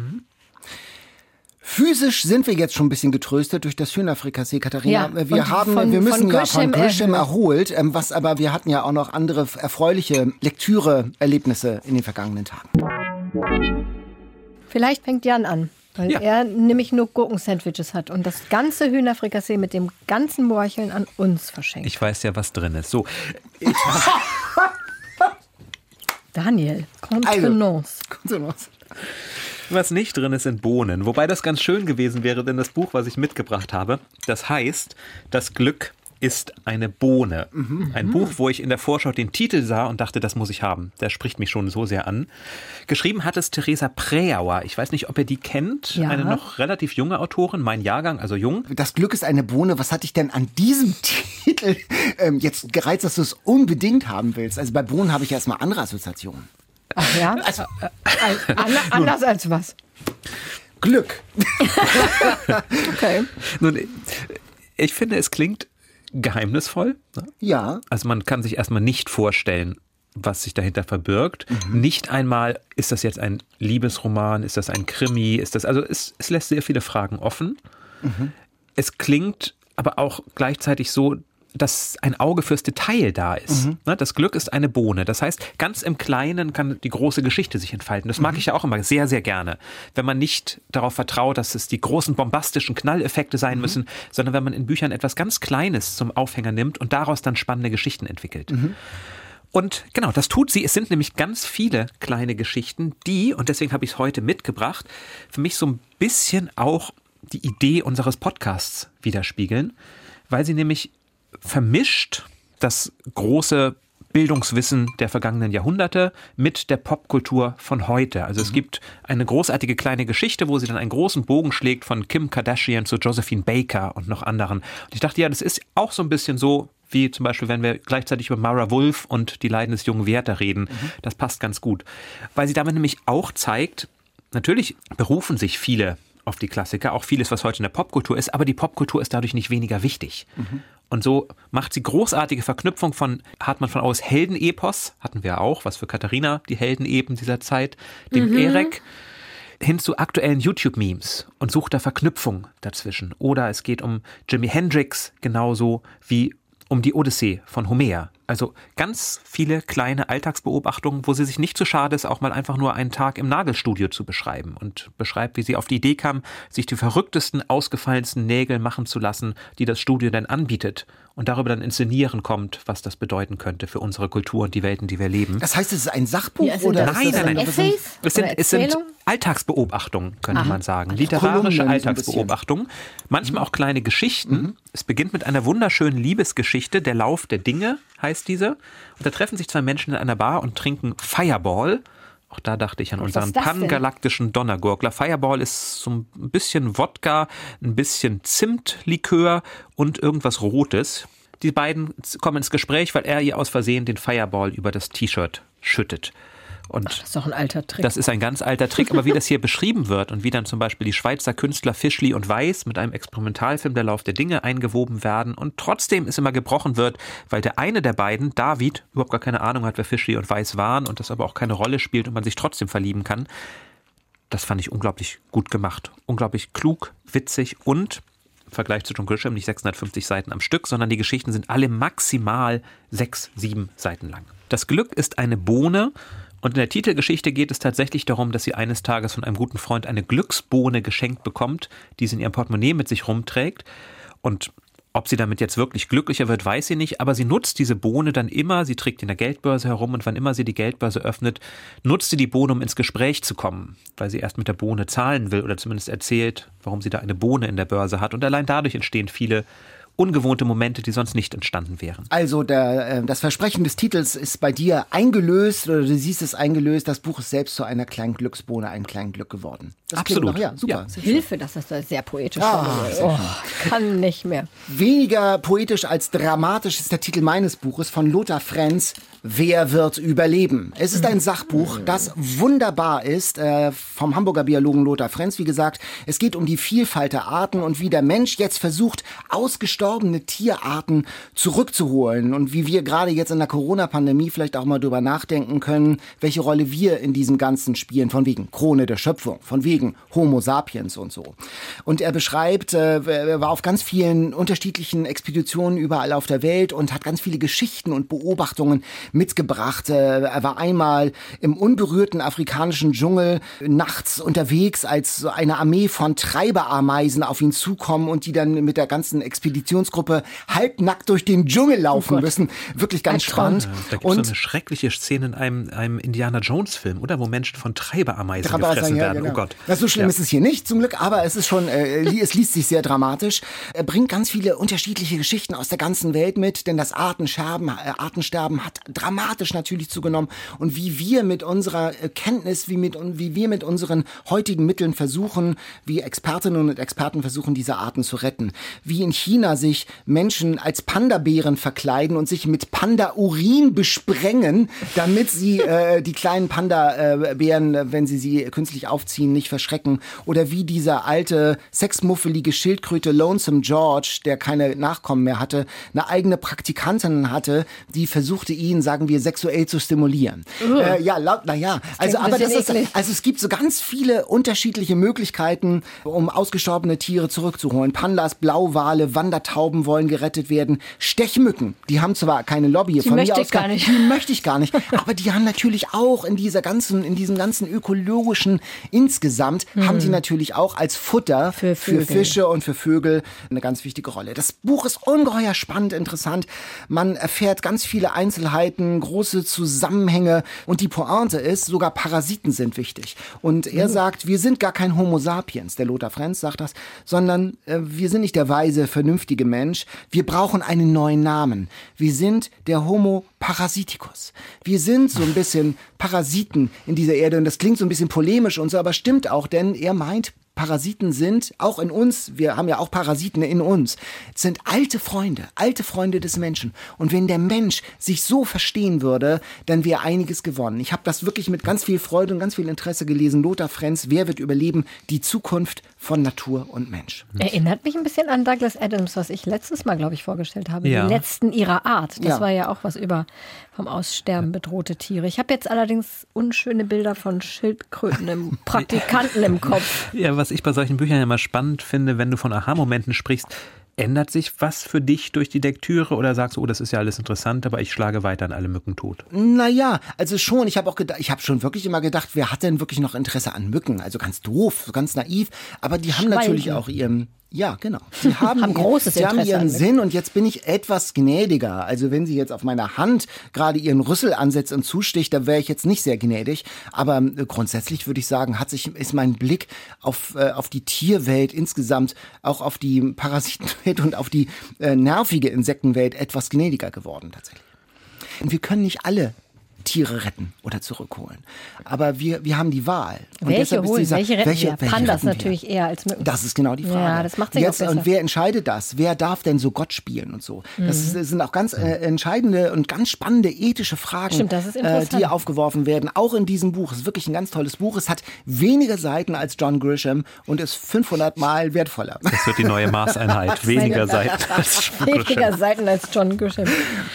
Speaker 4: Physisch sind wir jetzt schon ein bisschen getröstet durch das Hühnerfrikassee, Katharina.
Speaker 2: Ja,
Speaker 4: wir haben,
Speaker 2: von-
Speaker 4: wir müssen
Speaker 2: von
Speaker 4: ja von
Speaker 2: Grisham
Speaker 4: erholt, ähm, was aber wir hatten ja auch noch andere erfreuliche Lektüre-Erlebnisse in den vergangenen Tagen.
Speaker 2: Vielleicht fängt Jan an, weil
Speaker 3: Ja.
Speaker 2: er nämlich nur Gurkensandwiches hat und das ganze Hühnerfrikassee mit dem ganzen Morcheln an uns verschenkt.
Speaker 3: Ich weiß ja, was drin ist. So,
Speaker 2: Daniel,
Speaker 4: Also.
Speaker 2: Contenance.
Speaker 4: Kontenance.
Speaker 3: Was nicht drin ist, sind Bohnen. Wobei das ganz schön gewesen wäre, denn das Buch, was ich mitgebracht habe, das heißt, das Glück ist eine Bohne. Ein Buch, wo ich in der Vorschau den Titel sah und dachte, das muss ich haben. Der spricht mich schon so sehr an. Geschrieben hat es Theresa Präauer. Ich weiß nicht, ob ihr die kennt.
Speaker 2: Ja.
Speaker 3: Eine noch relativ junge Autorin, mein Jahrgang, also jung.
Speaker 4: Das Glück ist eine Bohne. Was hat dich denn an diesem Titel ähm, jetzt gereizt, dass du es unbedingt haben willst? Also bei Bohnen habe ich erstmal andere Assoziationen.
Speaker 2: Ach ja?
Speaker 4: Also,
Speaker 2: Al- an, anders als was?
Speaker 4: Glück.
Speaker 2: Okay.
Speaker 3: Nun, ich finde, es klingt geheimnisvoll. ne?
Speaker 4: Ja.
Speaker 3: Also man kann sich erstmal nicht vorstellen, was sich dahinter verbirgt. Nicht einmal, ist das jetzt ein Liebesroman, ist das ein Krimi, ist das, also es, es lässt sehr viele Fragen offen. Es klingt aber auch gleichzeitig so, dass ein Auge fürs Detail da ist. Ne, Das Glück ist eine Bohne. Das heißt, ganz im Kleinen kann die große Geschichte sich entfalten. Das mag ich ja auch immer sehr, sehr gerne. Wenn man nicht darauf vertraut, dass es die großen bombastischen Knalleffekte sein müssen, sondern wenn man in Büchern etwas ganz Kleines zum Aufhänger nimmt und daraus dann spannende Geschichten entwickelt. Und genau, das tut sie. Es sind nämlich ganz viele kleine Geschichten, die, und deswegen habe ich es heute mitgebracht, für mich so ein bisschen auch die Idee unseres Podcasts widerspiegeln, weil sie nämlich vermischt das große Bildungswissen der vergangenen Jahrhunderte mit der Popkultur von heute. Also es gibt eine großartige kleine Geschichte, wo sie dann einen großen Bogen schlägt von Kim Kardashian zu Josephine Baker und noch anderen. Und ich dachte, ja, das ist auch so ein bisschen so, wie zum Beispiel, wenn wir gleichzeitig über Mara Wolf und die Leiden des jungen Werther reden. Das passt ganz gut. Weil sie damit nämlich auch zeigt, natürlich berufen sich viele auf die Klassiker, auch vieles, was heute in der Popkultur ist, aber die Popkultur ist dadurch nicht weniger wichtig. Und so macht sie großartige Verknüpfung von Hartmann von Aus Heldenepos, hatten wir auch, was für Katharina die Heldenepen dieser Zeit, dem Erek, hin zu aktuellen YouTube-Memes und sucht da Verknüpfung dazwischen. Oder es geht um Jimi Hendrix genauso wie um die Odyssee von Homer. Also ganz viele kleine Alltagsbeobachtungen, wo sie sich nicht zu schade ist, auch mal einfach nur einen Tag im Nagelstudio zu beschreiben und beschreibt, wie sie auf die Idee kam, sich die verrücktesten, ausgefallensten Nägel machen zu lassen, die das Studio dann anbietet und darüber dann inszenieren kommt, was das bedeuten könnte für unsere Kultur und die Welt, in die wir leben.
Speaker 4: Das heißt, es ist ein Sachbuch
Speaker 2: Ja, sind
Speaker 4: oder
Speaker 2: das
Speaker 3: Nein, nein,
Speaker 4: ein-
Speaker 3: nein.
Speaker 2: Essays?
Speaker 3: Es sind,
Speaker 2: Oder
Speaker 3: es sind? Alltagsbeobachtungen, könnte man sagen. Literarische Alltagsbeobachtungen. Manchmal auch kleine Geschichten. Es beginnt mit einer wunderschönen Liebesgeschichte. Der Lauf der Dinge heißt diese. Und da treffen sich zwei Menschen in einer Bar und trinken Fireball. Auch da dachte ich an
Speaker 2: Was
Speaker 3: unseren pangalaktischen Donnergurgler. Fireball ist so ein bisschen Wodka, ein bisschen Zimtlikör und irgendwas Rotes. Die beiden kommen ins Gespräch, weil er ihr aus Versehen den Fireball über das T-Shirt schüttet. Und
Speaker 2: Das ist doch ein alter Trick.
Speaker 3: das ist ein ganz alter Trick, aber wie das hier beschrieben wird und wie dann zum Beispiel die Schweizer Künstler Fischli und Weiß mit einem Experimentalfilm Der Lauf der Dinge eingewoben werden und trotzdem es immer gebrochen wird, weil der eine der beiden, David, überhaupt gar keine Ahnung hat, wer Fischli und Weiß waren und das aber auch keine Rolle spielt und man sich trotzdem verlieben kann. Das fand ich unglaublich gut gemacht. Unglaublich klug, witzig und Vergleich zu John Grisham nicht 650 Seiten am Stück, sondern die Geschichten sind alle maximal sechs, sieben Seiten lang. Das Glück ist eine Bohne und in der Titelgeschichte geht es tatsächlich darum, dass sie eines Tages von einem guten Freund eine Glücksbohne geschenkt bekommt, die sie in ihrem Portemonnaie mit sich rumträgt. Und ob sie damit jetzt wirklich glücklicher wird, weiß sie nicht, aber sie nutzt diese Bohne dann immer, sie trägt in der Geldbörse herum und wann immer sie die Geldbörse öffnet, nutzt sie die Bohne, um ins Gespräch zu kommen, weil sie erst mit der Bohne zahlen will oder zumindest erzählt, warum sie da eine Bohne in der Börse hat. Und allein dadurch entstehen viele ungewohnte Momente, die sonst nicht entstanden wären.
Speaker 4: Also der, äh, das Versprechen des Titels ist bei dir eingelöst oder du siehst es eingelöst. Das Buch ist selbst zu einer kleinen Glücksbohne, einem kleinen Glück geworden.
Speaker 3: Das Absolut.
Speaker 4: Noch, ja, super.
Speaker 2: Ja. Hilfe, das ist sehr poetisch. Ah, oh, kann nicht mehr.
Speaker 4: Weniger poetisch als dramatisch ist der Titel meines Buches von Lothar Frenz, Wer wird überleben? Es ist ein Sachbuch, das wunderbar ist, äh, vom Hamburger Biologen Lothar Frenz, wie gesagt. Es geht um die Vielfalt der Arten und wie der Mensch jetzt versucht, ausgestorbene Tierarten zurückzuholen und wie wir gerade jetzt in der Corona-Pandemie vielleicht auch mal drüber nachdenken können, welche Rolle wir in diesem Ganzen spielen, von wegen Krone der Schöpfung, von wegen Homo sapiens und so. Und er beschreibt, äh, er war auf ganz vielen unterschiedlichen Expeditionen überall auf der Welt und hat ganz viele Geschichten und Beobachtungen mitgebracht. Äh, er war einmal im unberührten afrikanischen Dschungel nachts unterwegs, als eine Armee von Treiberameisen auf ihn zukommen und die dann mit der ganzen Expeditionsgruppe halbnackt durch den Dschungel laufen oh müssen. Wirklich ganz spannend. Ja,
Speaker 3: da gibt es so eine schreckliche Szene in einem, einem Indiana Jones Film, oder? Wo Menschen von Treiberameisen Treiber gefressen ja, werden. Genau. Oh Gott.
Speaker 4: Das so schlimm ja. ist es hier nicht, zum Glück, aber es ist schon, äh, es liest sich sehr dramatisch. Er bringt ganz viele unterschiedliche Geschichten aus der ganzen Welt mit, denn das Artensterben, äh, Artensterben hat dramatisch natürlich zugenommen und wie wir mit unserer Kenntnis, wie, mit, wie wir mit unseren heutigen Mitteln versuchen, wie Expertinnen und Experten versuchen, diese Arten zu retten. Wie in China sich Menschen als Panda-Bären verkleiden und sich mit Panda-Urin besprengen, damit sie äh, die kleinen Panda-Bären, äh, wenn sie sie künstlich aufziehen, nicht verschrecken. Oder wie dieser alte sexmuffelige Schildkröte Lonesome George, der keine Nachkommen mehr hatte, eine eigene Praktikantin hatte, die versuchte ihn, sagen wir, sexuell zu stimulieren. Uh. Äh, ja, laut, naja. Also, aber das ist, also es gibt so ganz viele unterschiedliche Möglichkeiten, um ausgestorbene Tiere zurückzuholen. Pandas, Blauwale, Wandertauben wollen gerettet werden. Stechmücken, die haben zwar keine Lobby,
Speaker 2: die von möchte mir aus ich gar nicht.
Speaker 4: Die möchte ich gar nicht. aber die haben natürlich auch in dieser ganzen, in diesem ganzen ökologischen insgesamt, hm. haben die natürlich auch als Futter für, für Fische und für Vögel eine ganz wichtige Rolle. Das Buch ist ungeheuer spannend, interessant. Man erfährt ganz viele Einzelheiten Geschichten, große Zusammenhänge. Und die Pointe ist, sogar Parasiten sind wichtig. Und er mhm. sagt, wir sind gar kein Homo sapiens, der Lothar Frenz sagt das, sondern äh, wir sind nicht der weise, vernünftige Mensch. Wir brauchen einen neuen Namen. Wir sind der Homo Parasiticus. Wir sind so ein bisschen Parasiten in dieser Erde und das klingt so ein bisschen polemisch und so, aber stimmt auch, denn er meint, Parasiten sind, auch in uns, wir haben ja auch Parasiten in uns, sind alte Freunde, alte Freunde des Menschen. Und wenn der Mensch sich so verstehen würde, dann wäre einiges gewonnen. Ich habe das wirklich mit ganz viel Freude und ganz viel Interesse gelesen. Lothar Frenz, Wer wird überleben? Die Zukunft von Natur und Mensch.
Speaker 2: Erinnert mich ein bisschen an Douglas Adams, was ich letztes Mal, glaube ich, vorgestellt habe. Ja. Die letzten ihrer Art. Das ja. war ja auch was über vom Aussterben bedrohte Tiere. Ich habe jetzt allerdings unschöne Bilder von Schildkröten im Praktikanten im Kopf.
Speaker 3: Ja, was ich bei solchen Büchern immer spannend finde, wenn du von Aha-Momenten sprichst, Ändert sich was für dich durch die Lektüre oder sagst du, oh, das ist ja alles interessant, aber ich schlage weiter an alle Mücken tot?
Speaker 4: Naja, also schon. Ich habe auch gedacht, ich habe schon wirklich immer gedacht, wer hat denn wirklich noch Interesse an Mücken? Also ganz doof, ganz naiv. Aber die haben natürlich auch ihren, ja, genau.
Speaker 2: Sie haben, haben großes
Speaker 4: Sie haben ihren Sinn und jetzt bin ich etwas gnädiger. Also wenn sie jetzt auf meiner Hand gerade ihren Rüssel ansetzt und zusticht, da wäre ich jetzt nicht sehr gnädig. Aber äh, grundsätzlich würde ich sagen, hat sich ist mein Blick auf äh, auf die Tierwelt insgesamt, auch auf die Parasitenwelt und auf die äh, nervige Insektenwelt etwas gnädiger geworden tatsächlich. Und wir können nicht alle Tiere retten oder zurückholen. Aber wir, wir haben die Wahl.
Speaker 2: Und welche holen? Dieser, welche retten welche, wir? Welche Pandas retten natürlich wir? eher als Mücken.
Speaker 4: Das ist genau die Frage. Ja,
Speaker 2: das macht sich
Speaker 4: Jetzt,
Speaker 2: auch
Speaker 4: besser. Und wer entscheidet das? Wer darf denn so Gott spielen und so? Mhm. Das sind auch ganz äh, entscheidende und ganz spannende ethische Fragen,
Speaker 2: Stimmt,
Speaker 4: äh, die aufgeworfen werden. Auch in diesem Buch. Es ist wirklich ein ganz tolles Buch. Es hat weniger Seiten als John Grisham und ist 500 Mal wertvoller.
Speaker 3: Das wird die neue Maßeinheit. weniger Seiten
Speaker 2: als John Weniger Seiten als John Grisham.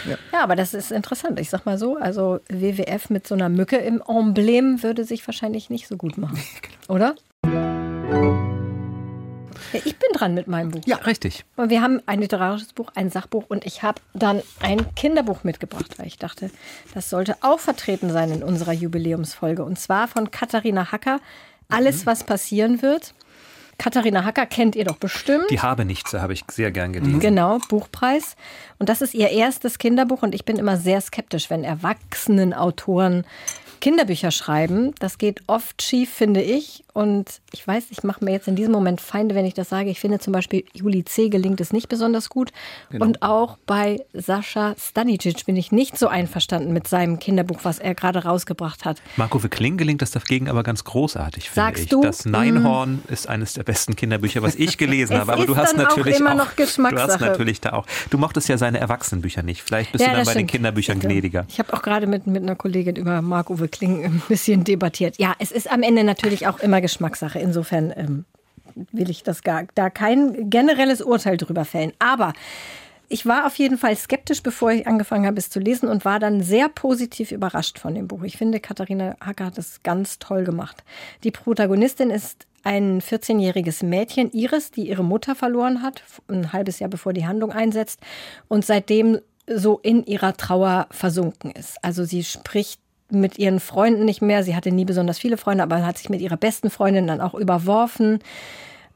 Speaker 2: Ja. ja, aber das ist interessant. Ich sag mal so, also WWF mit so einer Mücke im Emblem würde sich wahrscheinlich nicht so gut machen. Oder? Ja, ich bin dran mit meinem Buch.
Speaker 3: Ja, richtig.
Speaker 2: Und wir haben ein literarisches Buch, ein Sachbuch und ich habe dann ein Kinderbuch mitgebracht, weil ich dachte, das sollte auch vertreten sein in unserer Jubiläumsfolge. Und zwar von Katharina Hacker. Alles, was passieren wird. Katharina Hacker kennt ihr doch bestimmt.
Speaker 3: Die habe nichts, habe ich sehr gern gelesen.
Speaker 2: Genau, Buchpreis. Und das ist ihr erstes Kinderbuch und ich bin immer sehr skeptisch, wenn erwachsenen Autoren Kinderbücher schreiben. Das geht oft schief, finde ich. Und ich weiß, ich mache mir jetzt in diesem Moment Feinde, wenn ich das sage. Ich finde zum Beispiel Juli C. gelingt es nicht besonders gut. Genau. Und auch bei Sascha Stanicic bin ich nicht so einverstanden mit seinem Kinderbuch, was er gerade rausgebracht hat.
Speaker 3: Marco Kling gelingt das dagegen aber ganz großartig, finde
Speaker 2: Sagst
Speaker 3: ich.
Speaker 2: Du?
Speaker 3: Das Neinhorn mm. ist eines der besten Kinderbücher, was ich gelesen habe. Aber du hast natürlich
Speaker 2: auch, immer noch Geschmackssache.
Speaker 3: Du hast natürlich da auch. Du mochtest ja seine Erwachsenenbücher nicht. Vielleicht bist ja, du dann bei stimmt. den Kinderbüchern gnädiger.
Speaker 2: Ich habe auch gerade mit, mit einer Kollegin über Marco Kling ein bisschen debattiert. Ja, es ist am Ende natürlich auch immer Geschmackssache. Insofern ähm, will ich das gar, da kein generelles Urteil drüber fällen. Aber ich war auf jeden Fall skeptisch, bevor ich angefangen habe, es zu lesen und war dann sehr positiv überrascht von dem Buch. Ich finde, Katharina Hacker hat es ganz toll gemacht. Die Protagonistin ist ein 14-jähriges Mädchen, Iris, die ihre Mutter verloren hat, ein halbes Jahr bevor die Handlung einsetzt und seitdem so in ihrer Trauer versunken ist. Also sie spricht mit ihren Freunden nicht mehr. Sie hatte nie besonders viele Freunde, aber hat sich mit ihrer besten Freundin dann auch überworfen.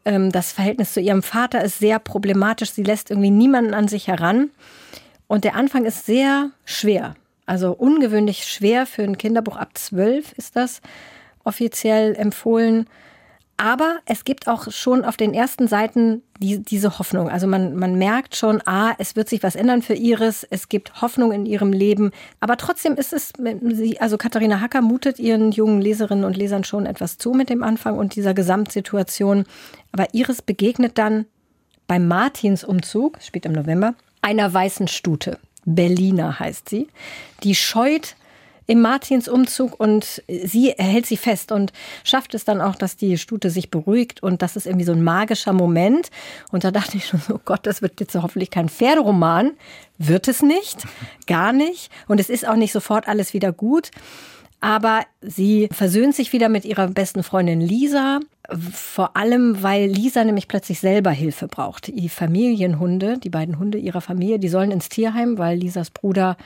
Speaker 2: Ähm, das Verhältnis zu ihrem Vater ist sehr problematisch. Sie lässt irgendwie niemanden an sich heran. Und der Anfang ist sehr schwer. Also ungewöhnlich schwer für ein Kinderbuch ab zwölf ist das offiziell empfohlen. Aber es gibt auch schon auf den ersten Seiten die, diese Hoffnung. Also man, man merkt schon, ah, es wird sich was ändern für Iris, es gibt Hoffnung in ihrem Leben. Aber trotzdem ist es, also Katharina Hacker mutet ihren jungen Leserinnen und Lesern schon etwas zu mit dem Anfang und dieser Gesamtsituation. Aber Iris begegnet dann beim Martinsumzug, spielt im November, einer weißen Stute. Berliner heißt sie. Die scheut im Martinsumzug und sie hält sie fest und schafft es dann auch, dass die Stute sich beruhigt und das ist irgendwie so ein magischer Moment. Und da dachte ich schon, oh Gott, das wird jetzt hoffentlich kein Pferderoman. Wird es nicht, gar nicht. Und es ist auch nicht sofort alles wieder gut. Aber sie versöhnt sich wieder mit ihrer besten Freundin Lisa. Vor allem, weil Lisa nämlich plötzlich selber Hilfe braucht. Die Familienhunde, die beiden Hunde ihrer Familie, die sollen ins Tierheim, weil Lisas Bruder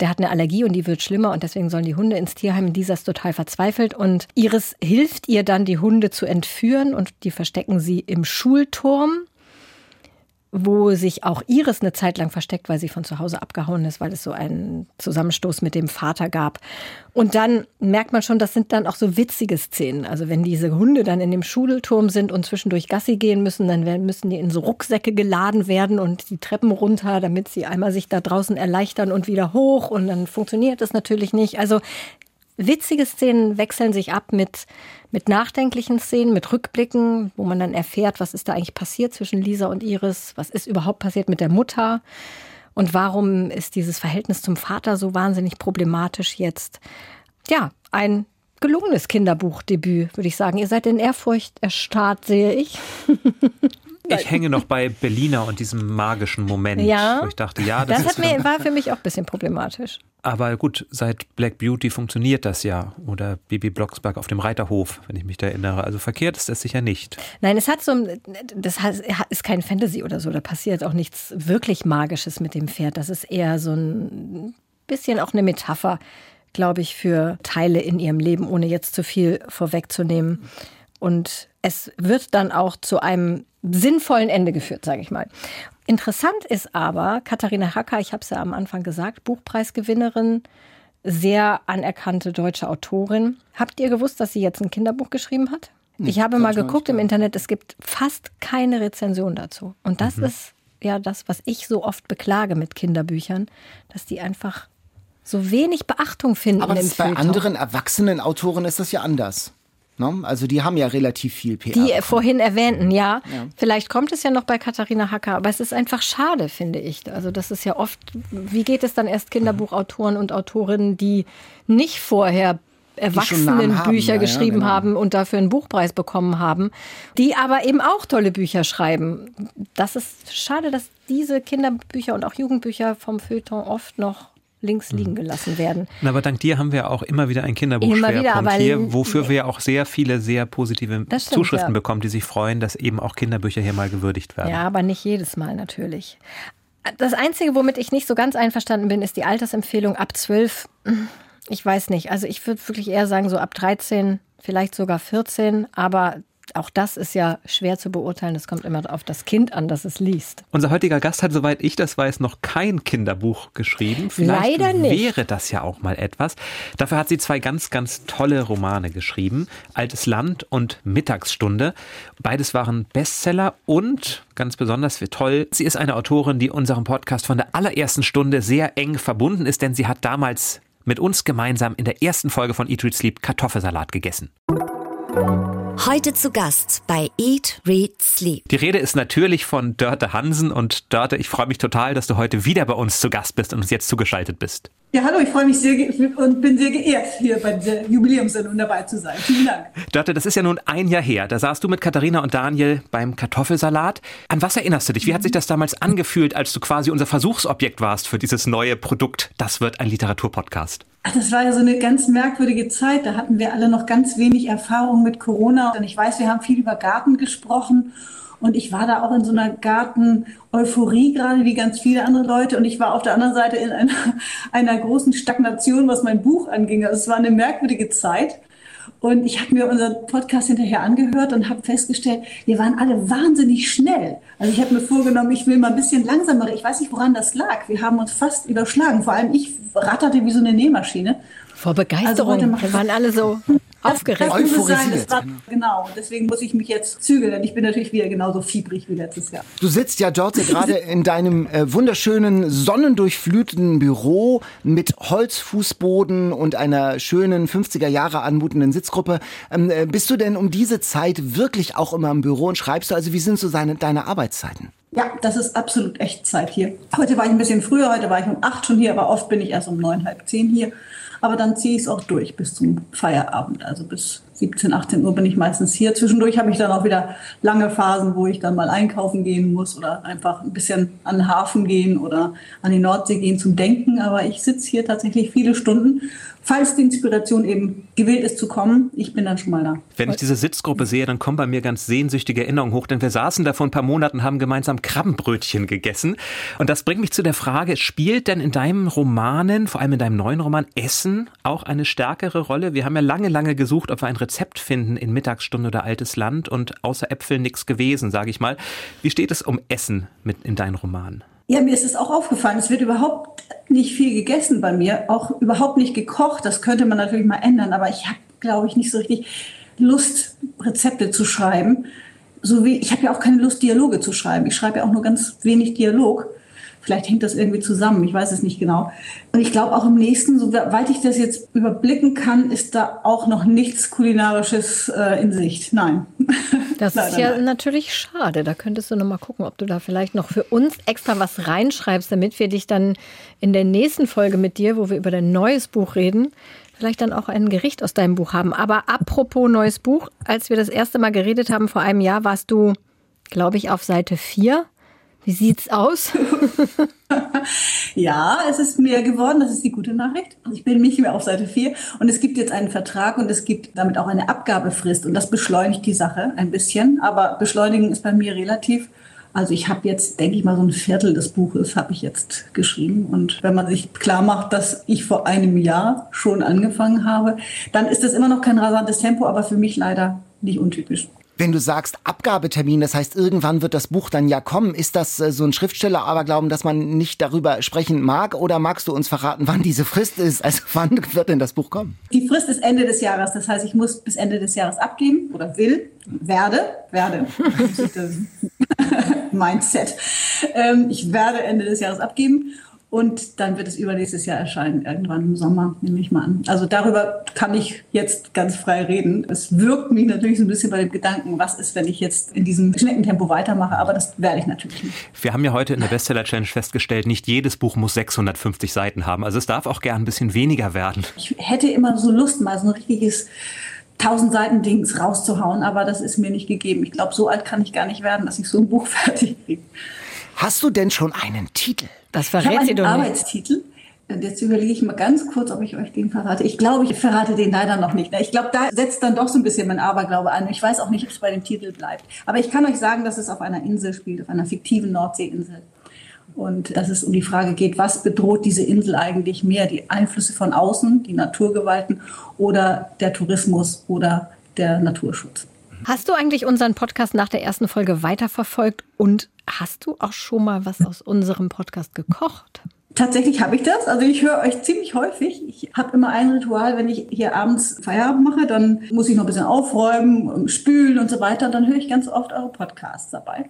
Speaker 2: der hat eine Allergie und die wird schlimmer und deswegen sollen die Hunde ins Tierheim. Dieser ist total verzweifelt und Iris hilft ihr dann, die Hunde zu entführen und die verstecken sie im Schulturm wo sich auch Iris eine Zeit lang versteckt, weil sie von zu Hause abgehauen ist, weil es so einen Zusammenstoß mit dem Vater gab. Und dann merkt man schon, das sind dann auch so witzige Szenen. Also wenn diese Hunde dann in dem Schulturm sind und zwischendurch Gassi gehen müssen, dann müssen die in so Rucksäcke geladen werden und die Treppen runter, damit sie einmal sich da draußen erleichtern und wieder hoch. Und dann funktioniert das natürlich nicht. Also witzige Szenen wechseln sich ab mit, mit nachdenklichen Szenen, mit Rückblicken, wo man dann erfährt, was ist da eigentlich passiert zwischen Lisa und Iris, was ist überhaupt passiert mit der Mutter und warum ist dieses Verhältnis zum Vater so wahnsinnig problematisch jetzt. Ja, ein gelungenes Kinderbuchdebüt, würde ich sagen. Ihr seid in Ehrfurcht erstarrt, sehe ich.
Speaker 3: Ich hänge noch bei Berliner und diesem magischen Moment,
Speaker 2: ja,
Speaker 3: wo ich dachte, ja, das,
Speaker 2: das mir, war für mich auch ein bisschen problematisch.
Speaker 3: Aber gut, seit Black Beauty funktioniert das ja. Oder Bibi Blocksberg auf dem Reiterhof, wenn ich mich da erinnere. Also verkehrt ist das sicher nicht.
Speaker 2: Nein, es hat so, das ist kein Fantasy oder so. Da passiert auch nichts wirklich Magisches mit dem Pferd. Das ist eher so ein bisschen auch eine Metapher, glaube ich, für Teile in ihrem Leben, ohne jetzt zu viel vorwegzunehmen. Und es wird dann auch zu einem sinnvollen Ende geführt, sage ich mal. Interessant ist aber, Katharina Hacker, ich habe es ja am Anfang gesagt, Buchpreisgewinnerin, sehr anerkannte deutsche Autorin. Habt ihr gewusst, dass sie jetzt ein Kinderbuch geschrieben hat? Nee, ich habe mal geguckt im Internet, es gibt fast keine Rezension dazu. Und das mhm. ist ja das, was ich so oft beklage mit Kinderbüchern, dass die einfach so wenig Beachtung finden.
Speaker 4: Aber bei anderen erwachsenen Autoren ist das ja anders. Ne? Also die haben ja relativ viel PR.
Speaker 2: Die vorhin erwähnten, ja. ja. Vielleicht kommt es ja noch bei Katharina Hacker, aber es ist einfach schade, finde ich. Also das ist ja oft, wie geht es dann erst Kinderbuchautoren und Autorinnen, die nicht vorher Erwachsenenbücher geschrieben ja, genau. haben und dafür einen Buchpreis bekommen haben, die aber eben auch tolle Bücher schreiben. Das ist schade, dass diese Kinderbücher und auch Jugendbücher vom Feuilleton oft noch links liegen gelassen werden.
Speaker 3: Na, aber dank dir haben wir auch immer wieder ein Kinderbuchschwerpunkt hier, wofür wir auch sehr viele sehr positive stimmt, Zuschriften ja. bekommen, die sich freuen, dass eben auch Kinderbücher hier mal gewürdigt werden.
Speaker 2: Ja, aber nicht jedes Mal natürlich. Das Einzige, womit ich nicht so ganz einverstanden bin, ist die Altersempfehlung ab 12. Ich weiß nicht. Also ich würde wirklich eher sagen, so ab 13, vielleicht sogar 14. Aber auch das ist ja schwer zu beurteilen. Es kommt immer auf das Kind an, das es liest.
Speaker 3: Unser heutiger Gast hat, soweit ich das weiß, noch kein Kinderbuch geschrieben. Vielleicht Leider nicht. wäre das ja auch mal etwas. Dafür hat sie zwei ganz, ganz tolle Romane geschrieben. Altes Land und Mittagsstunde. Beides waren Bestseller und ganz besonders toll. Sie ist eine Autorin, die unserem Podcast von der allerersten Stunde sehr eng verbunden ist, denn sie hat damals mit uns gemeinsam in der ersten Folge von Eat, Read, Sleep Kartoffelsalat gegessen.
Speaker 1: Heute zu Gast bei Eat, Read, Sleep.
Speaker 3: Die Rede ist natürlich von Dörte Hansen und Dörte, ich freue mich total, dass du heute wieder bei uns zu Gast bist und uns jetzt zugeschaltet bist.
Speaker 5: Ja, hallo, ich freue mich sehr und bin sehr geehrt, hier bei der Jubiläumssendung dabei zu sein. Vielen Dank.
Speaker 3: Dörte, das ist ja nun ein Jahr her. Da saßt du mit Katharina und Daniel beim Kartoffelsalat. An was erinnerst du dich? Wie hat sich das damals angefühlt, als du quasi unser Versuchsobjekt warst für dieses neue Produkt? Das wird ein Literaturpodcast.
Speaker 5: Das war ja so eine ganz merkwürdige Zeit. Da hatten wir alle noch ganz wenig Erfahrung mit Corona. Und ich weiß, wir haben viel über Garten gesprochen. Und ich war da auch in so einer Garten-Euphorie gerade, wie ganz viele andere Leute. Und ich war auf der anderen Seite in einer, einer großen Stagnation, was mein Buch anging. Also es war eine merkwürdige Zeit. Und ich habe mir unseren Podcast hinterher angehört und habe festgestellt, wir waren alle wahnsinnig schnell. Also ich habe mir vorgenommen, ich will mal ein bisschen langsamer. Ich weiß nicht, woran das lag. Wir haben uns fast überschlagen. Vor allem ich ratterte wie so eine Nähmaschine.
Speaker 2: Vor Begeisterung. Also wir waren alle so aufgeregt.
Speaker 5: Euphorisiert. War, genau, deswegen muss ich mich jetzt zügeln, denn ich bin natürlich wieder genauso fiebrig wie letztes Jahr.
Speaker 4: Du sitzt ja, George, gerade in deinem äh, wunderschönen, sonnendurchfluteten Büro mit Holzfußboden und einer schönen 50er Jahre anmutenden Sitzgruppe. Ähm, äh, bist du denn um diese Zeit wirklich auch immer im Büro und schreibst du? Also wie sind so seine, deine Arbeitszeiten?
Speaker 5: Ja, das ist absolut Echtzeit hier. Heute war ich ein bisschen früher, heute war ich um acht schon hier, aber oft bin ich erst um neun, halb zehn hier. Aber dann ziehe ich es auch durch bis zum Feierabend. Also bis 17, 18 Uhr bin ich meistens hier. Zwischendurch habe ich dann auch wieder lange Phasen, wo ich dann mal einkaufen gehen muss oder einfach ein bisschen an den Hafen gehen oder an die Nordsee gehen zum Denken. Aber ich sitze hier tatsächlich viele Stunden falls die Inspiration eben gewillt ist zu kommen, ich bin dann schon mal da.
Speaker 3: Wenn ich diese Sitzgruppe sehe, dann kommen bei mir ganz sehnsüchtige Erinnerungen hoch, denn wir saßen da vor ein paar Monaten und haben gemeinsam Krabbenbrötchen gegessen. Und das bringt mich zu der Frage, spielt denn in deinen Romanen, vor allem in deinem neuen Roman, Essen auch eine stärkere Rolle? Wir haben ja lange, lange gesucht, ob wir ein Rezept finden in Mittagsstunde oder Altes Land und außer Äpfel nichts gewesen, sage ich mal. Wie steht es um Essen mit in deinen Romanen?
Speaker 5: Ja, mir ist es auch aufgefallen. Es wird überhaupt nicht viel gegessen bei mir, auch überhaupt nicht gekocht. Das könnte man natürlich mal ändern, aber ich habe, glaube ich, nicht so richtig Lust, Rezepte zu schreiben. So wie ich habe ja auch keine Lust, Dialoge zu schreiben. Ich schreibe ja auch nur ganz wenig Dialog. Vielleicht hängt das irgendwie zusammen, ich weiß es nicht genau. Und ich glaube auch im nächsten, soweit ich das jetzt überblicken kann, ist da auch noch nichts Kulinarisches äh, in Sicht. Nein.
Speaker 2: Das ist ja nein. natürlich schade. Da könntest du noch mal gucken, ob du da vielleicht noch für uns extra was reinschreibst, damit wir dich dann in der nächsten Folge mit dir, wo wir über dein neues Buch reden, vielleicht dann auch ein Gericht aus deinem Buch haben. Aber apropos neues Buch, als wir das erste Mal geredet haben vor einem Jahr, warst du, glaube ich, auf Seite 4 wie sieht's aus?
Speaker 5: ja, es ist mehr geworden, das ist die gute Nachricht. Ich bin nicht mehr auf Seite 4 und es gibt jetzt einen Vertrag und es gibt damit auch eine Abgabefrist und das beschleunigt die Sache ein bisschen, aber beschleunigen ist bei mir relativ. Also ich habe jetzt, denke ich mal, so ein Viertel des Buches habe ich jetzt geschrieben. Und wenn man sich klar macht, dass ich vor einem Jahr schon angefangen habe, dann ist das immer noch kein rasantes Tempo, aber für mich leider nicht untypisch.
Speaker 4: Wenn du sagst Abgabetermin, das heißt, irgendwann wird das Buch dann ja kommen, ist das äh, so ein Schriftsteller-Aberglauben, dass man nicht darüber sprechen mag? Oder magst du uns verraten, wann diese Frist ist? Also wann wird denn das Buch kommen?
Speaker 5: Die Frist ist Ende des Jahres. Das heißt, ich muss bis Ende des Jahres abgeben oder will, werde, werde. Mindset. Ähm, ich werde Ende des Jahres abgeben. Und dann wird es übernächstes Jahr erscheinen, irgendwann im Sommer, nehme ich mal an. Also darüber kann ich jetzt ganz frei reden. Es wirkt mich natürlich so ein bisschen bei dem Gedanken, was ist, wenn ich jetzt in diesem Schneckentempo weitermache, aber das werde ich natürlich nicht.
Speaker 3: Wir haben ja heute in der Bestseller Challenge festgestellt, nicht jedes Buch muss 650 Seiten haben. Also es darf auch gern ein bisschen weniger werden.
Speaker 5: Ich hätte immer so Lust, mal so ein richtiges 1000 Seiten Dings rauszuhauen, aber das ist mir nicht gegeben. Ich glaube, so alt kann ich gar nicht werden, dass ich so ein Buch fertig kriege.
Speaker 4: Hast du denn schon einen Titel?
Speaker 2: Das verrät sie doch
Speaker 5: nicht. Arbeitstitel. Jetzt überlege ich mal ganz kurz, ob ich euch den verrate. Ich glaube, ich verrate den leider noch nicht. Ich glaube, da setzt dann doch so ein bisschen mein Aberglaube an. Ich weiß auch nicht, ob es bei dem Titel bleibt. Aber ich kann euch sagen, dass es auf einer Insel spielt, auf einer fiktiven Nordseeinsel. Und dass es um die Frage geht, was bedroht diese Insel eigentlich mehr? Die Einflüsse von außen, die Naturgewalten oder der Tourismus oder der Naturschutz.
Speaker 2: Hast du eigentlich unseren Podcast nach der ersten Folge weiterverfolgt und hast du auch schon mal was aus unserem Podcast gekocht?
Speaker 5: Tatsächlich habe ich das. Also ich höre euch ziemlich häufig. Ich habe immer ein Ritual, wenn ich hier abends Feierabend mache, dann muss ich noch ein bisschen aufräumen, spülen und so weiter. Dann höre ich ganz oft eure Podcasts dabei.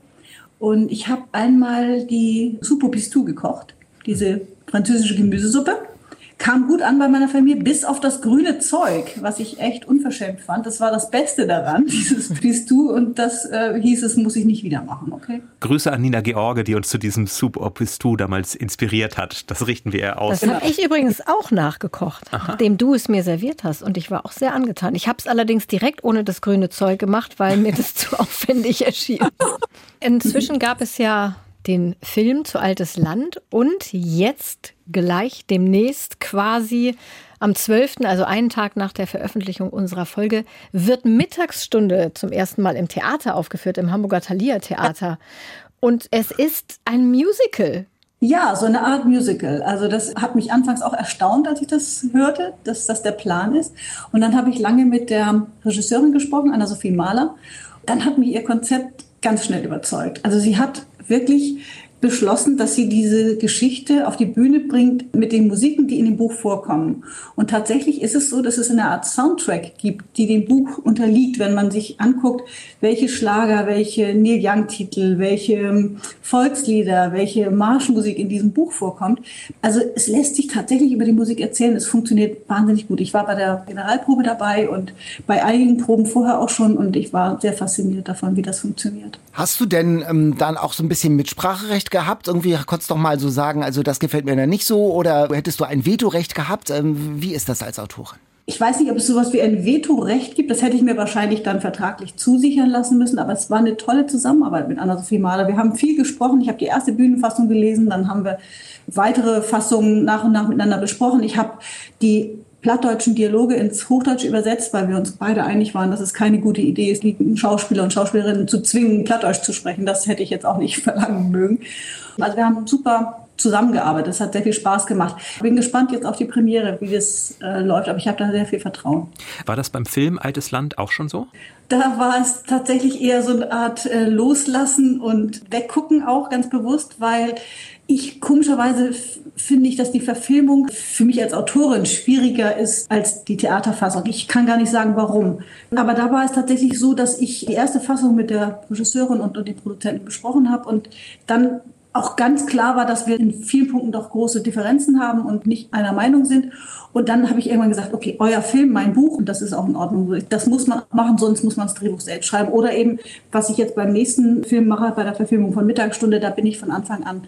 Speaker 5: Und ich habe einmal die Supo Pistou gekocht, diese französische Gemüsesuppe kam gut an bei meiner Familie, bis auf das grüne Zeug, was ich echt unverschämt fand. Das war das Beste daran, dieses Bist du und das äh, hieß es, muss ich nicht wieder machen, okay?
Speaker 3: Grüße an Nina George, die uns zu diesem Soup au Pistou damals inspiriert hat. Das richten wir ihr aus.
Speaker 2: Das habe ich übrigens auch nachgekocht, Aha. nachdem du es mir serviert hast und ich war auch sehr angetan. Ich habe es allerdings direkt ohne das grüne Zeug gemacht, weil mir das zu aufwendig erschien. Inzwischen gab es ja den Film zu Altes Land und jetzt gleich demnächst quasi am 12., also einen Tag nach der Veröffentlichung unserer Folge, wird Mittagsstunde zum ersten Mal im Theater aufgeführt, im Hamburger Thalia Theater. Und es ist ein Musical.
Speaker 5: Ja, so eine Art Musical. Also das hat mich anfangs auch erstaunt, als ich das hörte, dass das der Plan ist. Und dann habe ich lange mit der Regisseurin gesprochen, Anna-Sophie Mahler. Dann hat mich ihr Konzept ganz schnell überzeugt. Also sie hat wirklich beschlossen, dass sie diese Geschichte auf die Bühne bringt mit den Musiken, die in dem Buch vorkommen. Und tatsächlich ist es so, dass es eine Art Soundtrack gibt, die dem Buch unterliegt, wenn man sich anguckt, welche Schlager, welche Neil Young-Titel, welche ähm, Volkslieder, welche Marschmusik in diesem Buch vorkommt. Also es lässt sich tatsächlich über die Musik erzählen. Es funktioniert wahnsinnig gut. Ich war bei der Generalprobe dabei und bei einigen Proben vorher auch schon und ich war sehr fasziniert davon, wie das funktioniert.
Speaker 4: Hast du denn ähm, dann auch so ein bisschen Mitspracherecht gehabt? Irgendwie konntest du doch mal so sagen, also das gefällt mir dann nicht so oder hättest du ein Vetorecht gehabt? Ähm, wie ist das als Autorin?
Speaker 5: Ich weiß nicht, ob es sowas wie ein Vetorecht gibt. Das hätte ich mir wahrscheinlich dann vertraglich zusichern lassen müssen. Aber es war eine tolle Zusammenarbeit mit Anna-Sophie Mahler. Wir haben viel gesprochen. Ich habe die erste Bühnenfassung gelesen. Dann haben wir weitere Fassungen nach und nach miteinander besprochen. Ich habe die plattdeutschen Dialoge ins Hochdeutsch übersetzt, weil wir uns beide einig waren, dass es keine gute Idee ist, Schauspieler und Schauspielerinnen zu zwingen, Plattdeutsch zu sprechen. Das hätte ich jetzt auch nicht verlangen mögen. Also wir haben super zusammengearbeitet. Es hat sehr viel Spaß gemacht. Bin gespannt jetzt auf die Premiere, wie das äh, läuft, aber ich habe da sehr viel Vertrauen.
Speaker 3: War das beim Film Altes Land auch schon so?
Speaker 5: Da war es tatsächlich eher so eine Art äh, Loslassen und Weggucken auch ganz bewusst, weil ich komischerweise finde ich, dass die Verfilmung für mich als Autorin schwieriger ist als die Theaterfassung. Ich kann gar nicht sagen, warum. Aber da war es tatsächlich so, dass ich die erste Fassung mit der Regisseurin und, und den Produzenten besprochen habe und dann auch ganz klar war, dass wir in vielen Punkten doch große Differenzen haben und nicht einer Meinung sind. Und dann habe ich irgendwann gesagt, okay, euer Film, mein Buch, und das ist auch in Ordnung. Das muss man machen, sonst muss man das Drehbuch selbst schreiben. Oder eben, was ich jetzt beim nächsten Film mache, bei der Verfilmung von Mittagsstunde, da bin ich von Anfang an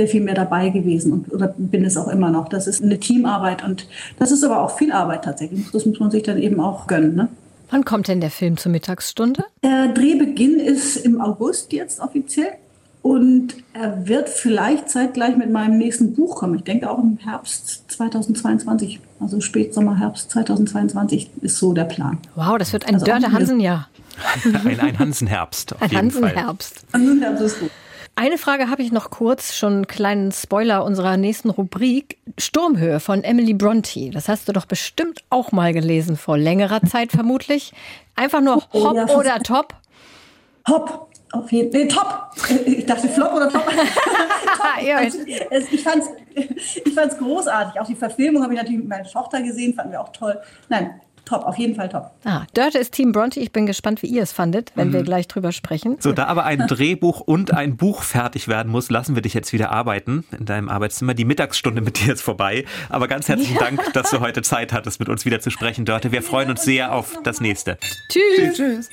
Speaker 5: sehr viel mehr dabei gewesen und oder bin es auch immer noch. Das ist eine Teamarbeit und das ist aber auch viel Arbeit tatsächlich. Das muss man sich dann eben auch gönnen. Ne?
Speaker 2: Wann kommt denn der Film zur Mittagsstunde?
Speaker 5: Der Drehbeginn ist im August jetzt offiziell. Und er wird vielleicht zeitgleich mit meinem nächsten Buch kommen. Ich denke auch im Herbst 2022, also Spätsommer, Herbst 2022 ist so der Plan.
Speaker 2: Wow, das wird ein also Dörte Hansen-Jahr.
Speaker 3: ein, ein Hansen-Herbst.
Speaker 2: Ein Hansen-Herbst.
Speaker 5: Hansen-Herbst ist gut.
Speaker 2: Eine Frage habe ich noch kurz, schon einen kleinen Spoiler unserer nächsten Rubrik. Sturmhöhe von Emily Bronte. Das hast du doch bestimmt auch mal gelesen, vor längerer Zeit vermutlich. Einfach nur oh, Hop ja, oder Top?
Speaker 5: Hopp. Auf jeden Fall. Nee, top. Ich dachte Flop oder Top. top. Also, ich fand es ich fand's großartig. Auch die Verfilmung habe ich natürlich mit meiner Tochter gesehen, fanden wir auch toll. Nein, top, auf jeden Fall top.
Speaker 2: Ah, Dörte ist Team Bronte. Ich bin gespannt, wie ihr es fandet, wenn mhm. wir gleich drüber sprechen.
Speaker 3: So, da aber ein Drehbuch und ein Buch fertig werden muss, lassen wir dich jetzt wieder arbeiten in deinem Arbeitszimmer. Die Mittagsstunde mit dir ist vorbei. Aber ganz herzlichen ja. Dank, dass du heute Zeit hattest, mit uns wieder zu sprechen, Dörte. Wir freuen uns sehr auf das nächste.
Speaker 2: Tschüss. Tschüss.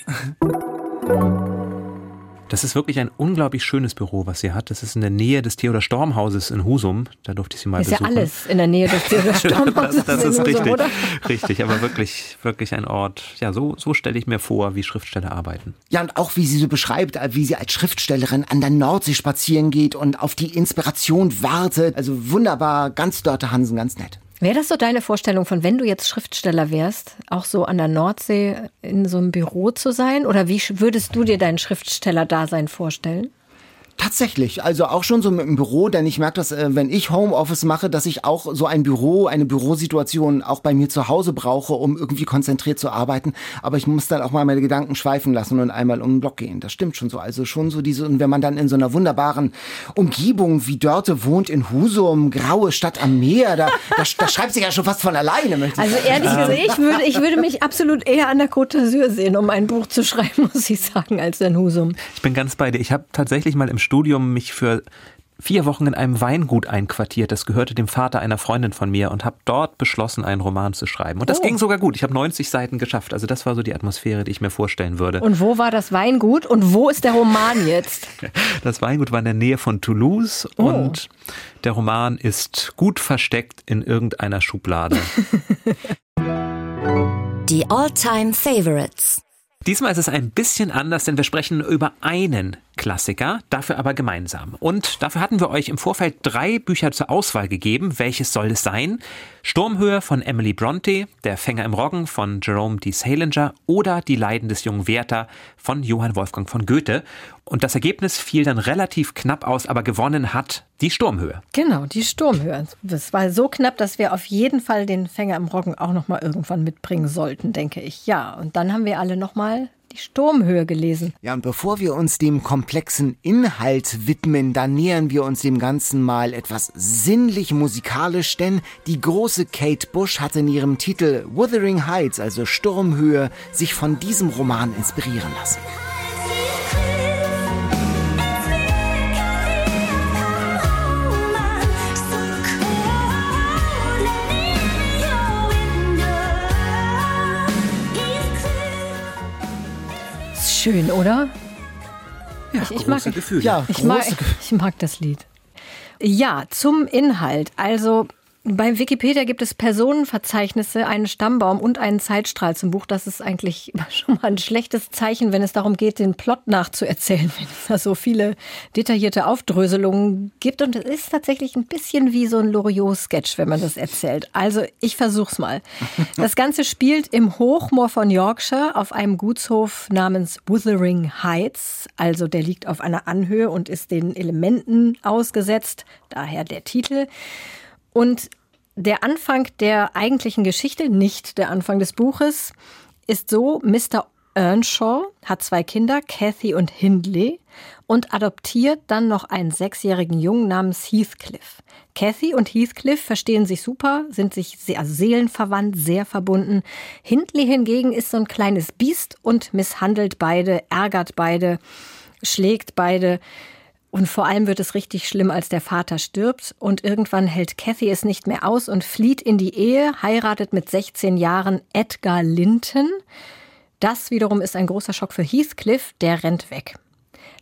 Speaker 3: Das ist wirklich ein unglaublich schönes Büro, was sie hat. Das ist in der Nähe des Theodor Storm Hauses in Husum. Da durfte ich sie mal
Speaker 2: ist
Speaker 3: besuchen.
Speaker 2: Ist ja alles in der Nähe des Theodor Storm Hauses.
Speaker 3: das, das ist Husum, richtig, oder? richtig, aber wirklich, wirklich ein Ort. Ja, so, so stelle ich mir vor, wie Schriftsteller arbeiten.
Speaker 4: Ja, und auch wie sie so beschreibt, wie sie als Schriftstellerin an der Nordsee spazieren geht und auf die Inspiration wartet. Also wunderbar, ganz Dörte Hansen, ganz nett.
Speaker 2: Wäre das so deine Vorstellung von, wenn du jetzt Schriftsteller wärst, auch so an der Nordsee in so einem Büro zu sein? Oder wie würdest du dir dein Schriftsteller-Dasein vorstellen?
Speaker 4: Tatsächlich, also auch schon so mit dem Büro, denn ich merke das, äh, wenn ich Homeoffice mache, dass ich auch so ein Büro, eine Bürosituation auch bei mir zu Hause brauche, um irgendwie konzentriert zu arbeiten. Aber ich muss dann auch mal meine Gedanken schweifen lassen und einmal um den Block gehen. Das stimmt schon so. Also schon so diese, und wenn man dann in so einer wunderbaren Umgebung wie Dörte wohnt, in Husum, graue Stadt am Meer, da, da, da schreibt sich ja schon fast von alleine, möchte
Speaker 2: ich Also ehrlich gesagt, ich würde, ich würde mich absolut eher an der Côte d'Azur sehen, um ein Buch zu schreiben, muss ich sagen, als in Husum.
Speaker 3: Ich bin ganz bei dir. Ich habe tatsächlich mal im Studium mich für vier Wochen in einem Weingut einquartiert. Das gehörte dem Vater einer Freundin von mir und habe dort beschlossen, einen Roman zu schreiben. Und das oh. ging sogar gut. Ich habe 90 Seiten geschafft. Also das war so die Atmosphäre, die ich mir vorstellen würde.
Speaker 2: Und wo war das Weingut und wo ist der Roman jetzt?
Speaker 3: Das Weingut war in der Nähe von Toulouse oh. und der Roman ist gut versteckt in irgendeiner Schublade.
Speaker 1: Die All-Time Favorites.
Speaker 3: Diesmal ist es ein bisschen anders, denn wir sprechen über einen Klassiker, dafür aber gemeinsam. Und dafür hatten wir euch im Vorfeld drei Bücher zur Auswahl gegeben. Welches soll es sein? Sturmhöhe von Emily Bronte, Der Fänger im Roggen von Jerome D. Salinger oder Die Leiden des jungen Werther von Johann Wolfgang von Goethe. Und das Ergebnis fiel dann relativ knapp aus, aber gewonnen hat die Sturmhöhe.
Speaker 2: Genau, die Sturmhöhe. Das war so knapp, dass wir auf jeden Fall den Fänger im Roggen auch noch mal irgendwann mitbringen sollten, denke ich. Ja, und dann haben wir alle noch mal die Sturmhöhe gelesen.
Speaker 4: Ja, und bevor wir uns dem komplexen Inhalt widmen, dann nähern wir uns dem Ganzen mal etwas sinnlich musikalisch, denn die große Kate Bush hatte in ihrem Titel Wuthering Heights, also Sturmhöhe, sich von diesem Roman inspirieren lassen.
Speaker 2: Schön, oder?
Speaker 3: Ja, ich, ich mag, Gefühle.
Speaker 2: Ja, ich, mag, ich mag das Lied. Ja, zum Inhalt. Also bei Wikipedia gibt es Personenverzeichnisse, einen Stammbaum und einen Zeitstrahl zum Buch. Das ist eigentlich schon mal ein schlechtes Zeichen, wenn es darum geht, den Plot nachzuerzählen, wenn es da so viele detaillierte Aufdröselungen gibt. Und es ist tatsächlich ein bisschen wie so ein Loriot-Sketch, wenn man das erzählt. Also ich versuch's mal. Das Ganze spielt im Hochmoor von Yorkshire auf einem Gutshof namens Wuthering Heights. Also der liegt auf einer Anhöhe und ist den Elementen ausgesetzt. Daher der Titel. Und der Anfang der eigentlichen Geschichte, nicht der Anfang des Buches, ist so, Mr. Earnshaw hat zwei Kinder, Cathy und Hindley, und adoptiert dann noch einen sechsjährigen Jungen namens Heathcliff. Cathy und Heathcliff verstehen sich super, sind sich sehr, also seelenverwandt, sehr verbunden. Hindley hingegen ist so ein kleines Biest und misshandelt beide, ärgert beide, schlägt beide. Und vor allem wird es richtig schlimm, als der Vater stirbt. Und irgendwann hält Cathy es nicht mehr aus und flieht in die Ehe, heiratet mit 16 Jahren Edgar Linton. Das wiederum ist ein großer Schock für Heathcliff, der rennt weg.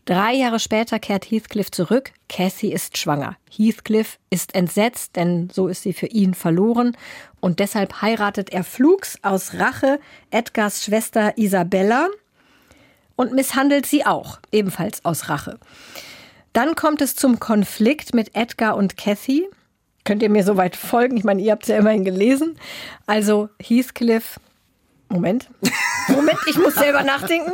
Speaker 2: Drei Jahre später kehrt Heathcliff zurück. Cathy ist schwanger. Heathcliff ist entsetzt, denn so ist sie für ihn verloren. Und deshalb heiratet er flugs aus Rache Edgars Schwester Isabella und misshandelt sie auch, ebenfalls aus Rache. Dann kommt es zum Konflikt mit Edgar und Cathy. Könnt ihr mir soweit folgen? Ich meine, ihr habt es ja immerhin gelesen. Also Heathcliff. Moment. Moment, ich muss selber nachdenken.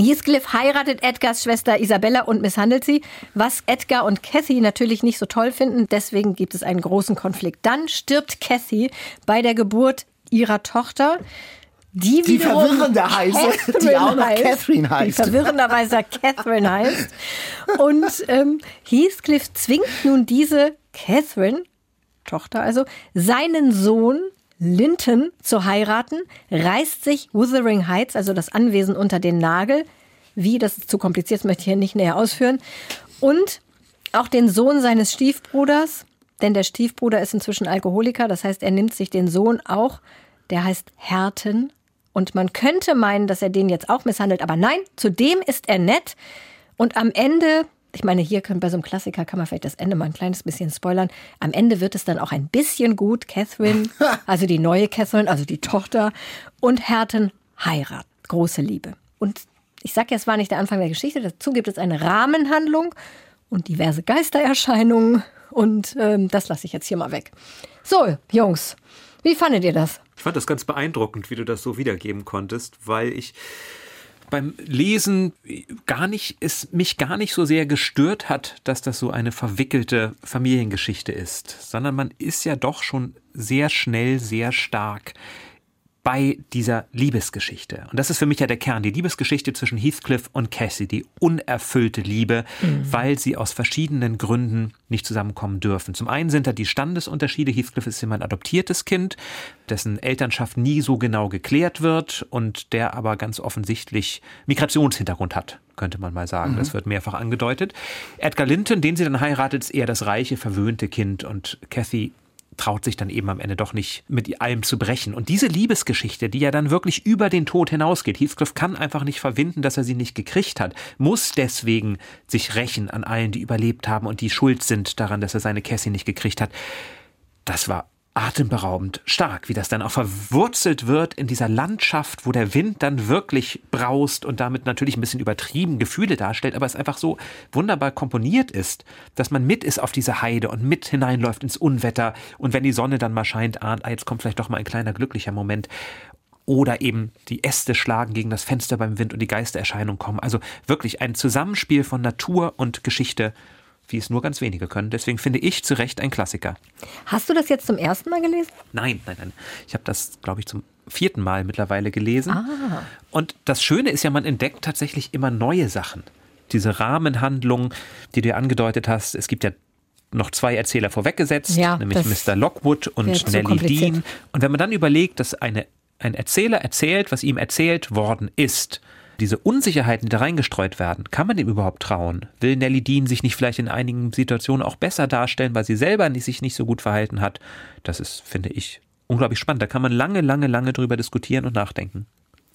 Speaker 2: Heathcliff heiratet Edgars Schwester Isabella und misshandelt sie, was Edgar und Cathy natürlich nicht so toll finden. Deswegen gibt es einen großen Konflikt. Dann stirbt Cathy bei der Geburt ihrer Tochter die,
Speaker 4: die verwirrende heißt, die auch noch heißt, Catherine heißt.
Speaker 2: Die verwirrenderweise Catherine heißt. Und ähm, Heathcliff zwingt nun diese Catherine, Tochter also, seinen Sohn Linton zu heiraten, reißt sich Wuthering Heights, also das Anwesen, unter den Nagel. Wie, das ist zu kompliziert, das möchte ich hier nicht näher ausführen. Und auch den Sohn seines Stiefbruders, denn der Stiefbruder ist inzwischen Alkoholiker, das heißt, er nimmt sich den Sohn auch, der heißt Herten Und man könnte meinen, dass er den jetzt auch misshandelt, aber nein, zudem ist er nett. Und am Ende ich meine, hier können bei so einem Klassiker kann man vielleicht das Ende mal ein kleines bisschen spoilern. Am Ende wird es dann auch ein bisschen gut. Catherine, also die neue Catherine, also die Tochter und Herten heiraten. Große Liebe. Und ich sage ja, es war nicht der Anfang der Geschichte. Dazu gibt es eine Rahmenhandlung und diverse Geistererscheinungen. Und ähm, das lasse ich jetzt hier mal weg. So, Jungs, wie fandet ihr das?
Speaker 3: Ich fand das ganz beeindruckend, wie du das so wiedergeben konntest, weil ich beim Lesen gar nicht, es mich gar nicht so sehr gestört hat, dass das so eine verwickelte Familiengeschichte ist, sondern man ist ja doch schon sehr schnell, sehr stark bei dieser Liebesgeschichte. Und das ist für mich ja der Kern, die Liebesgeschichte zwischen Heathcliff und Cassie, die unerfüllte Liebe, mhm. weil sie aus verschiedenen Gründen nicht zusammenkommen dürfen. Zum einen sind da die Standesunterschiede. Heathcliff ist immer ein adoptiertes Kind, dessen Elternschaft nie so genau geklärt wird und der aber ganz offensichtlich Migrationshintergrund hat könnte man mal sagen. Mhm. Das wird mehrfach angedeutet. Edgar Linton, den sie dann heiratet, ist eher das reiche, verwöhnte Kind und Cathy traut sich dann eben am Ende doch nicht mit allem zu brechen. Und diese Liebesgeschichte, die ja dann wirklich über den Tod hinausgeht, Heathcliff kann einfach nicht verwinden, dass er sie nicht gekriegt hat, muss deswegen sich rächen an allen, die überlebt haben und die schuld sind daran, dass er seine Cassie nicht gekriegt hat. Das war atemberaubend stark, wie das dann auch verwurzelt wird in dieser Landschaft, wo der Wind dann wirklich braust und damit natürlich ein bisschen übertrieben Gefühle darstellt, aber es einfach so wunderbar komponiert ist, dass man mit ist auf diese Heide und mit hineinläuft ins Unwetter. Und wenn die Sonne dann mal scheint, ahnt, ah, jetzt kommt vielleicht doch mal ein kleiner glücklicher Moment. Oder eben die Äste schlagen gegen das Fenster beim Wind und die Geistererscheinung kommen. Also wirklich ein Zusammenspiel von Natur und Geschichte wie es nur ganz wenige können. Deswegen finde ich zu Recht ein Klassiker.
Speaker 2: Hast du das jetzt zum ersten Mal gelesen?
Speaker 3: Nein, nein, nein. Ich habe das, glaube ich, zum vierten Mal mittlerweile gelesen. Ah. Und das Schöne ist ja, man entdeckt tatsächlich immer neue Sachen. Diese Rahmenhandlung, die du ja angedeutet hast, es gibt ja noch zwei Erzähler vorweggesetzt, ja, nämlich Mr. Lockwood und Nellie Dean. Und wenn man dann überlegt, dass eine, ein Erzähler erzählt, was ihm erzählt worden ist, diese Unsicherheiten, die da reingestreut werden, kann man dem überhaupt trauen? Will Nelly Dean sich nicht vielleicht in einigen Situationen auch besser darstellen, weil sie selber nicht, sich nicht so gut verhalten hat? Das ist, finde ich, unglaublich spannend. Da kann man lange, lange, lange drüber diskutieren und nachdenken.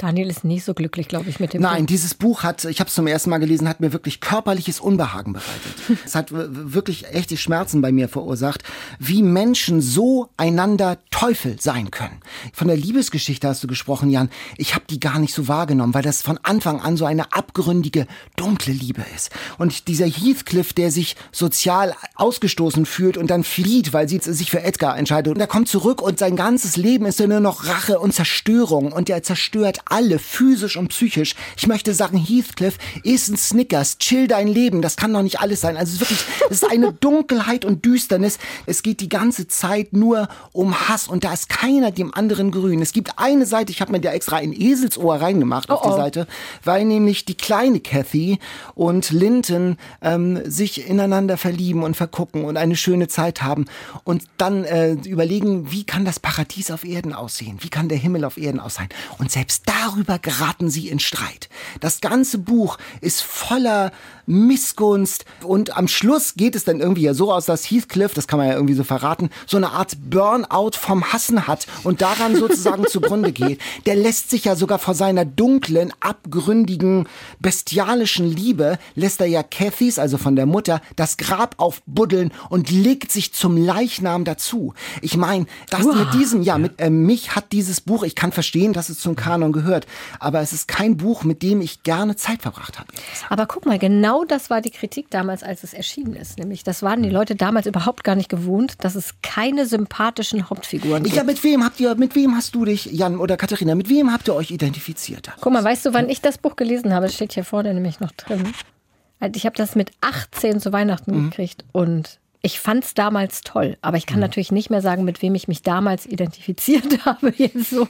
Speaker 2: Daniel ist nicht so glücklich, glaube ich, mit dem
Speaker 4: Nein, Buch. dieses Buch hat, ich habe es zum ersten Mal gelesen, hat mir wirklich körperliches Unbehagen bereitet. es hat wirklich echte Schmerzen bei mir verursacht, wie Menschen so einander Teufel sein können. Von der Liebesgeschichte hast du gesprochen, Jan. Ich habe die gar nicht so wahrgenommen, weil das von Anfang an so eine abgründige, dunkle Liebe ist. Und dieser Heathcliff, der sich sozial ausgestoßen fühlt und dann flieht, weil sie sich für Edgar entscheidet. Und er kommt zurück und sein ganzes Leben ist ja nur noch Rache und Zerstörung. Und er zerstört alle, physisch und psychisch. Ich möchte sagen, Heathcliff, iss ein Snickers, chill dein Leben. Das kann doch nicht alles sein. Also es ist wirklich, es ist eine Dunkelheit und Düsternis. Es geht die ganze Zeit nur um Hass und da ist keiner dem anderen grün. Es gibt eine Seite, ich habe mir da extra ein Eselsohr reingemacht oh auf die oh. Seite, weil nämlich die kleine Kathy und Linton ähm, sich ineinander verlieben und vergucken und eine schöne Zeit haben und dann äh, überlegen, wie kann das Paradies auf Erden aussehen? Wie kann der Himmel auf Erden aussehen? Und selbst darüber geraten sie in Streit. Das ganze Buch ist voller Missgunst und am Schluss geht es dann irgendwie ja so aus, dass Heathcliff, das kann man ja irgendwie so verraten, so eine Art Burnout vom Hassen hat und daran sozusagen zugrunde geht. Der lässt sich ja sogar vor seiner dunklen, abgründigen, bestialischen Liebe, lässt er ja Cathys, also von der Mutter, das Grab aufbuddeln und legt sich zum Leichnam dazu. Ich meine, das mit diesem, ja, mit äh, mich hat dieses Buch, ich kann verstehen, dass es zum Kanon gehört. Aber es ist kein Buch, mit dem ich gerne Zeit verbracht habe.
Speaker 2: Aber guck mal, genau das war die Kritik damals, als es erschienen ist. Nämlich, das waren die hm. Leute damals überhaupt gar nicht gewohnt, dass es keine sympathischen Hauptfiguren gibt.
Speaker 4: Ja, mit wem habt ihr, mit wem hast du dich, Jan oder Katharina, mit wem habt ihr euch identifiziert?
Speaker 2: Guck mal, weißt du, wann ich das Buch gelesen habe? Das steht hier vorne nämlich noch drin. Also ich habe das mit 18 zu Weihnachten mhm. gekriegt und ich fand es damals toll, aber ich kann mhm. natürlich nicht mehr sagen, mit wem ich mich damals identifiziert habe. Jetzt so.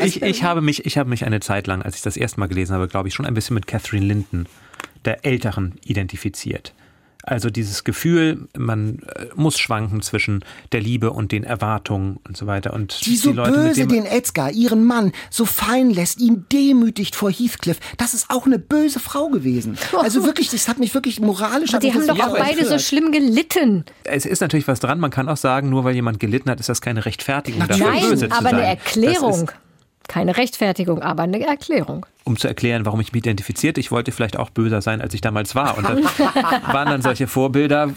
Speaker 3: Ich, ich, habe mich, ich habe mich eine Zeit lang, als ich das erste Mal gelesen habe, glaube ich, schon ein bisschen mit Catherine Linden, der Älteren, identifiziert. Also dieses Gefühl, man äh, muss schwanken zwischen der Liebe und den Erwartungen und so weiter. Und
Speaker 4: die so die Leute, böse den Edgar, ihren Mann, so fein lässt, ihn demütigt vor Heathcliff. Das ist auch eine böse Frau gewesen. Also wirklich, das hat mich wirklich moralisch.
Speaker 2: Aber die haben doch auch beide so schlimm gelitten.
Speaker 3: Es ist natürlich was dran. Man kann auch sagen, nur weil jemand gelitten hat, ist das keine Rechtfertigung
Speaker 2: dafür, Nein, böse zu aber sein. eine Erklärung. keine Rechtfertigung, aber eine Erklärung.
Speaker 3: Um zu erklären, warum ich mich identifizierte, ich wollte vielleicht auch böser sein, als ich damals war. Und dann waren dann solche Vorbilder.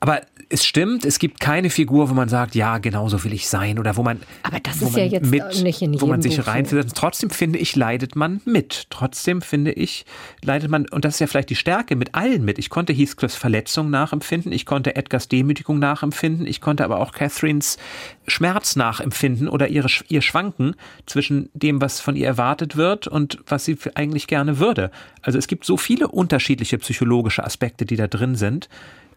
Speaker 3: Aber es stimmt, es gibt keine Figur, wo man sagt, ja, genau so will ich sein oder wo man.
Speaker 2: Aber das ist ja jetzt mit, nicht in
Speaker 3: Wo man sich reinversetzt. Trotzdem finde ich, leidet man mit. Trotzdem finde ich, leidet man, und das ist ja vielleicht die Stärke, mit allen mit. Ich konnte Heathcliffs Verletzung nachempfinden, ich konnte Edgars Demütigung nachempfinden, ich konnte aber auch Catherines Schmerz nachempfinden oder ihre, ihr Schwanken zwischen dem, was von ihr erwartet wird und was sie eigentlich gerne würde. Also es gibt so viele unterschiedliche psychologische Aspekte, die da drin sind.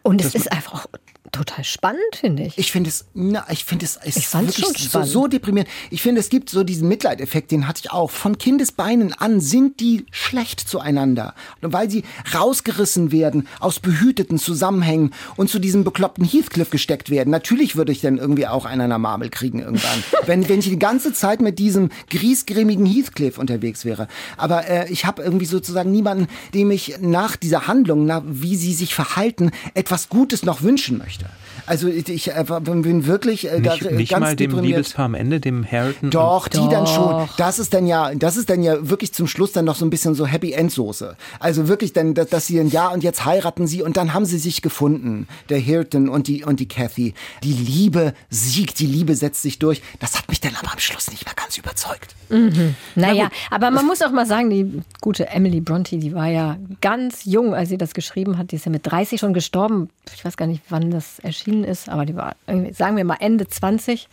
Speaker 2: Und es ist einfach total spannend, finde ich.
Speaker 4: Ich finde es, na, ich finde es, es
Speaker 2: ich
Speaker 4: ist wirklich so, so deprimierend. Ich finde, es gibt so diesen Mitleideffekt, den hatte ich auch. Von Kindesbeinen an sind die schlecht zueinander, weil sie rausgerissen werden aus behüteten Zusammenhängen und zu diesem bekloppten Heathcliff gesteckt werden. Natürlich würde ich dann irgendwie auch einen an der Marmel kriegen irgendwann, wenn, wenn ich die ganze Zeit mit diesem griesgrämigen Heathcliff unterwegs wäre. Aber äh, ich habe irgendwie sozusagen niemanden, dem ich nach dieser Handlung, nach wie sie sich verhalten, etwas Gutes noch wünschen möchte. Also ich äh, bin wirklich
Speaker 3: äh, nicht, da, nicht ganz mal dem Liebespaar am Ende, dem Harrington.
Speaker 4: Doch, die Doch. dann schon. Das ist dann ja, das ist dann ja wirklich zum Schluss dann noch so ein bisschen so Happy End Soße. Also wirklich dann, dass, dass sie ein Ja und jetzt heiraten sie und dann haben sie sich gefunden, der Harrington und die und die Kathy. Die Liebe siegt, die Liebe setzt sich durch. Das hat mich dann aber am Schluss nicht mehr ganz überzeugt.
Speaker 2: Mhm. Naja, Na aber man muss auch mal sagen, die gute Emily Bronte, die war ja ganz jung, als sie das geschrieben hat. Die ist ja mit 30 schon gestorben. Ich weiß gar nicht, wann das erschienen ist, aber die war, sagen wir mal, Ende 20.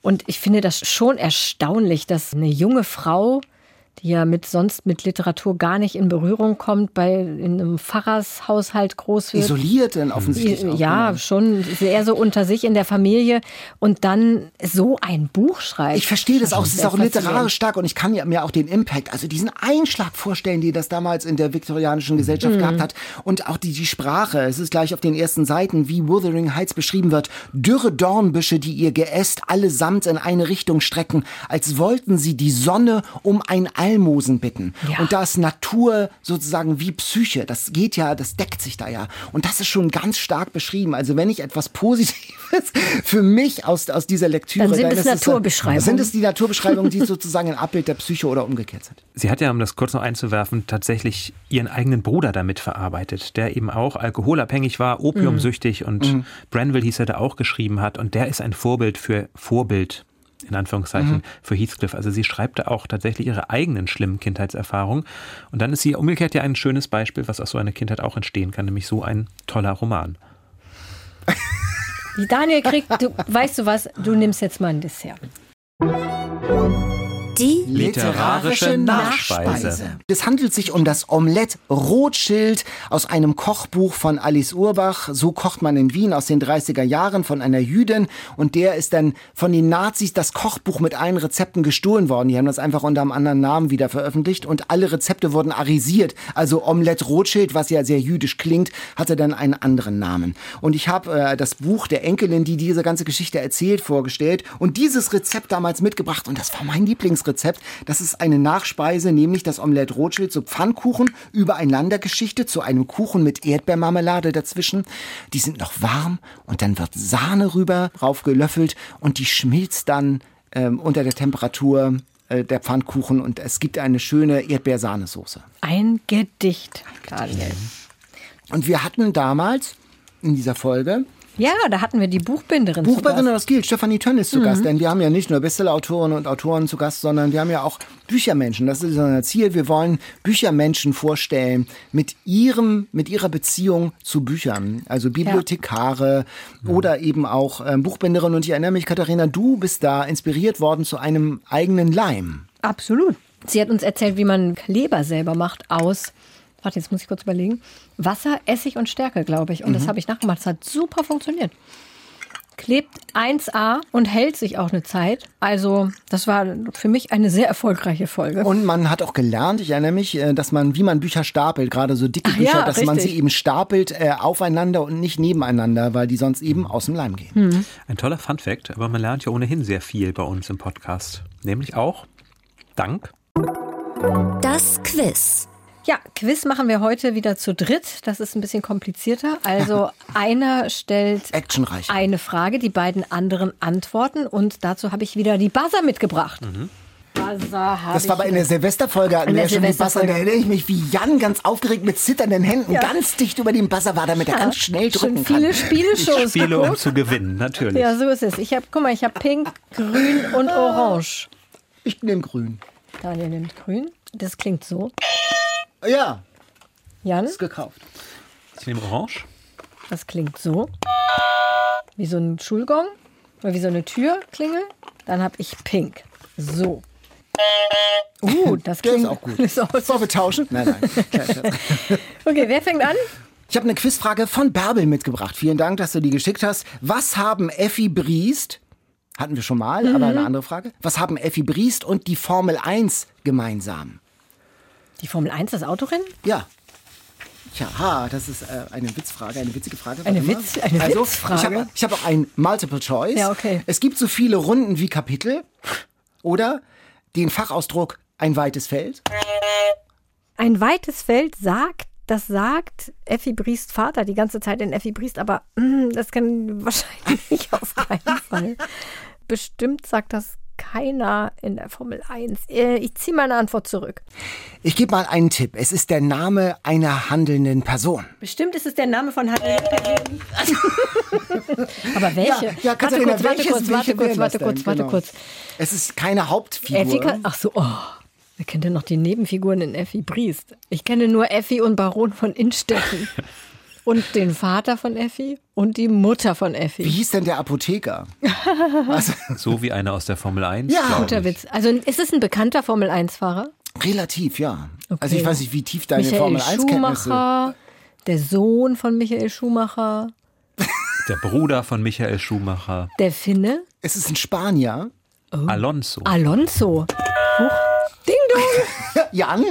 Speaker 2: Und ich finde das schon erstaunlich, dass eine junge Frau die ja mit sonst mit Literatur gar nicht in Berührung kommt, bei in einem Pfarrershaushalt groß wird.
Speaker 4: Isoliert denn offensichtlich.
Speaker 2: Auch, ja, genau. schon sehr so unter sich in der Familie und dann so ein Buch schreibt.
Speaker 4: Ich verstehe das auch, es ist auch literarisch stark und ich kann mir auch den Impact, also diesen Einschlag vorstellen, die das damals in der viktorianischen Gesellschaft mhm. gehabt hat und auch die, die Sprache. Es ist gleich auf den ersten Seiten, wie Wuthering Heights beschrieben wird. Dürre Dornbüsche, die ihr Geäst allesamt in eine Richtung strecken, als wollten sie die Sonne um ein Almosen bitten. Ja. Und da ist Natur sozusagen wie Psyche. Das geht ja, das deckt sich da ja. Und das ist schon ganz stark beschrieben. Also wenn ich etwas Positives für mich aus, aus dieser Lektüre...
Speaker 2: Dann sind dann es Naturbeschreibungen.
Speaker 4: Sind es die Naturbeschreibungen, die sozusagen ein Abbild der Psyche oder umgekehrt sind.
Speaker 3: Sie hat ja, um das kurz noch einzuwerfen, tatsächlich ihren eigenen Bruder damit verarbeitet, der eben auch alkoholabhängig war, opiumsüchtig mhm. und mhm. Branville hieß er, da auch geschrieben hat. Und der ist ein Vorbild für Vorbild in Anführungszeichen, mhm. für Heathcliff. Also sie schreibt da auch tatsächlich ihre eigenen schlimmen Kindheitserfahrungen. Und dann ist sie umgekehrt ja ein schönes Beispiel, was aus so einer Kindheit auch entstehen kann, nämlich so ein toller Roman.
Speaker 2: Wie Daniel kriegt, du, weißt du was, du nimmst jetzt mal ein Dessert.
Speaker 1: Die literarische Nachspeise.
Speaker 4: Es handelt sich um das Omelette Rothschild aus einem Kochbuch von Alice Urbach. So kocht man in Wien aus den 30er Jahren von einer Jüdin. Und der ist dann von den Nazis das Kochbuch mit allen Rezepten gestohlen worden. Die haben das einfach unter einem anderen Namen wieder veröffentlicht. Und alle Rezepte wurden arisiert. Also Omelette Rothschild, was ja sehr jüdisch klingt, hatte dann einen anderen Namen. Und ich habe äh, das Buch der Enkelin, die diese ganze Geschichte erzählt, vorgestellt. Und dieses Rezept damals mitgebracht. Und das war mein Lieblingsrezept. Rezept. Das ist eine Nachspeise, nämlich das Omelette Rothschild, so Pfannkuchen übereinander geschichtet, zu einem Kuchen mit Erdbeermarmelade dazwischen. Die sind noch warm und dann wird Sahne rüber raufgelöffelt und die schmilzt dann ähm, unter der Temperatur äh, der Pfannkuchen und es gibt eine schöne Erdbeersahnesoße.
Speaker 2: Ein Gedicht, Daniel.
Speaker 4: Und wir hatten damals in dieser Folge
Speaker 2: ja, da hatten wir die Buchbinderin.
Speaker 4: Buchbinderin, das gilt. Stefanie Tönn ist zu mhm. Gast, denn wir haben ja nicht nur Bestsellerautoren und Autoren zu Gast, sondern wir haben ja auch Büchermenschen. Das ist unser Ziel. Wir wollen Büchermenschen vorstellen mit ihrem, mit ihrer Beziehung zu Büchern. Also Bibliothekare ja. oder eben auch äh, Buchbinderin. Und ich erinnere mich, Katharina, du bist da inspiriert worden zu einem eigenen Leim.
Speaker 2: Absolut. Sie hat uns erzählt, wie man Kleber selber macht aus warte, jetzt muss ich kurz überlegen. Wasser, Essig und Stärke, glaube ich. Und mhm. das habe ich nachgemacht. Das hat super funktioniert. Klebt 1A und hält sich auch eine Zeit. Also, das war für mich eine sehr erfolgreiche Folge.
Speaker 4: Und man hat auch gelernt, ich erinnere mich, äh, dass man, wie man Bücher stapelt, gerade so dicke Ach Bücher, ja, dass richtig. man sie eben stapelt äh, aufeinander und nicht nebeneinander, weil die sonst eben aus dem Leim gehen. Mhm.
Speaker 3: Ein toller Fun-Fact, aber man lernt ja ohnehin sehr viel bei uns im Podcast. Nämlich auch Dank.
Speaker 1: Das Quiz.
Speaker 2: Ja, Quiz machen wir heute wieder zu dritt. Das ist ein bisschen komplizierter. Also einer stellt eine Frage, die beiden anderen antworten und dazu habe ich wieder die Buzzer mitgebracht. Mhm. Buzzer
Speaker 4: Das war aber in der Silvesterfolge,
Speaker 2: In der
Speaker 4: schon die Buzzer, da erinnere ich mich, wie Jan ganz aufgeregt mit zitternden Händen
Speaker 2: Ja.
Speaker 4: ganz dicht über dem Buzzer war, damit er ganz schnell drücken
Speaker 2: Schon
Speaker 4: kann.
Speaker 2: viele Spieleshows
Speaker 3: Spiele, um zu gewinnen, natürlich.
Speaker 2: Ja, so ist es. Ich habe, guck mal, ich habe Pink, Grün und Orange.
Speaker 4: Ich nehme grün.
Speaker 2: Daniel nimmt Grün. Das klingt so.
Speaker 4: Ja,
Speaker 2: Jan,
Speaker 4: ist gekauft.
Speaker 3: Ich nehme Orange.
Speaker 2: das klingt so. Wie so ein Schulgong oder wie so eine Türklingel. Dann habe ich Pink. So. Uh, das
Speaker 4: Der
Speaker 2: klingt
Speaker 4: ist auch gut.
Speaker 2: Ist auch
Speaker 4: Sollen wir tauschen? Nein, nein.
Speaker 2: Okay, wer fängt an?
Speaker 4: Ich habe eine Quizfrage von Bärbel mitgebracht. Vielen Dank, dass du die geschickt hast. Was haben Effi Briest, hatten wir schon mal, aber eine andere Frage. Was haben Effi Briest und die Formel 1 gemeinsam?
Speaker 2: Die Formel 1, das Autorennen?
Speaker 4: Ja. Tja, das ist äh, eine Witzfrage, eine witzige Frage.
Speaker 2: Eine. Witz- eine
Speaker 4: also,
Speaker 2: Witzfrage?
Speaker 4: Ich habe hab auch ein Multiple Choice.
Speaker 2: Ja, okay.
Speaker 4: Es gibt so viele Runden wie Kapitel. Oder den Fachausdruck ein weites Feld.
Speaker 2: Ein weites Feld sagt, das sagt Effi Briest Vater die ganze Zeit in Effi Briest, aber mm, das kann wahrscheinlich auf keinen Fall. Bestimmt sagt das keiner in der Formel 1. Äh, Ich ziehe meine Antwort zurück.
Speaker 4: Ich gebe mal einen Tipp. Es ist der Name einer handelnden Person.
Speaker 2: Bestimmt ist es der Name von handelnden Personen. aber welche?
Speaker 4: Ja, ja
Speaker 2: warte kurz, warte kurz, warte kurz, warte kurz, warte
Speaker 4: Genau.
Speaker 2: kurz.
Speaker 4: Es ist keine Hauptfigur.
Speaker 2: Effi, kann- ach so, oh. Wer kennt denn noch die Nebenfiguren in Effi Briest? Ich kenne nur Effi und Baron von Innstetten. und den Vater von Effi und die Mutter von
Speaker 4: Wie
Speaker 2: Effi.
Speaker 4: hieß denn der Apotheker? Was?
Speaker 3: So wie einer aus der Formel 1.
Speaker 4: Ja.
Speaker 2: Guter
Speaker 3: ich.
Speaker 2: Witz. Also ist es ein bekannter Formel-1-Fahrer?
Speaker 4: Relativ, ja.
Speaker 2: Okay.
Speaker 4: Also ich weiß nicht, wie tief deine
Speaker 2: Michael
Speaker 4: Formel 1-Kenntnisse
Speaker 2: Schumacher, der Sohn von Michael Schumacher,
Speaker 3: Der Bruder von Michael Schumacher.
Speaker 2: der Finne,
Speaker 4: Es ist ein Spanier.
Speaker 3: Alonso.
Speaker 2: Alonso. Huch. Ding dong.
Speaker 4: Jan?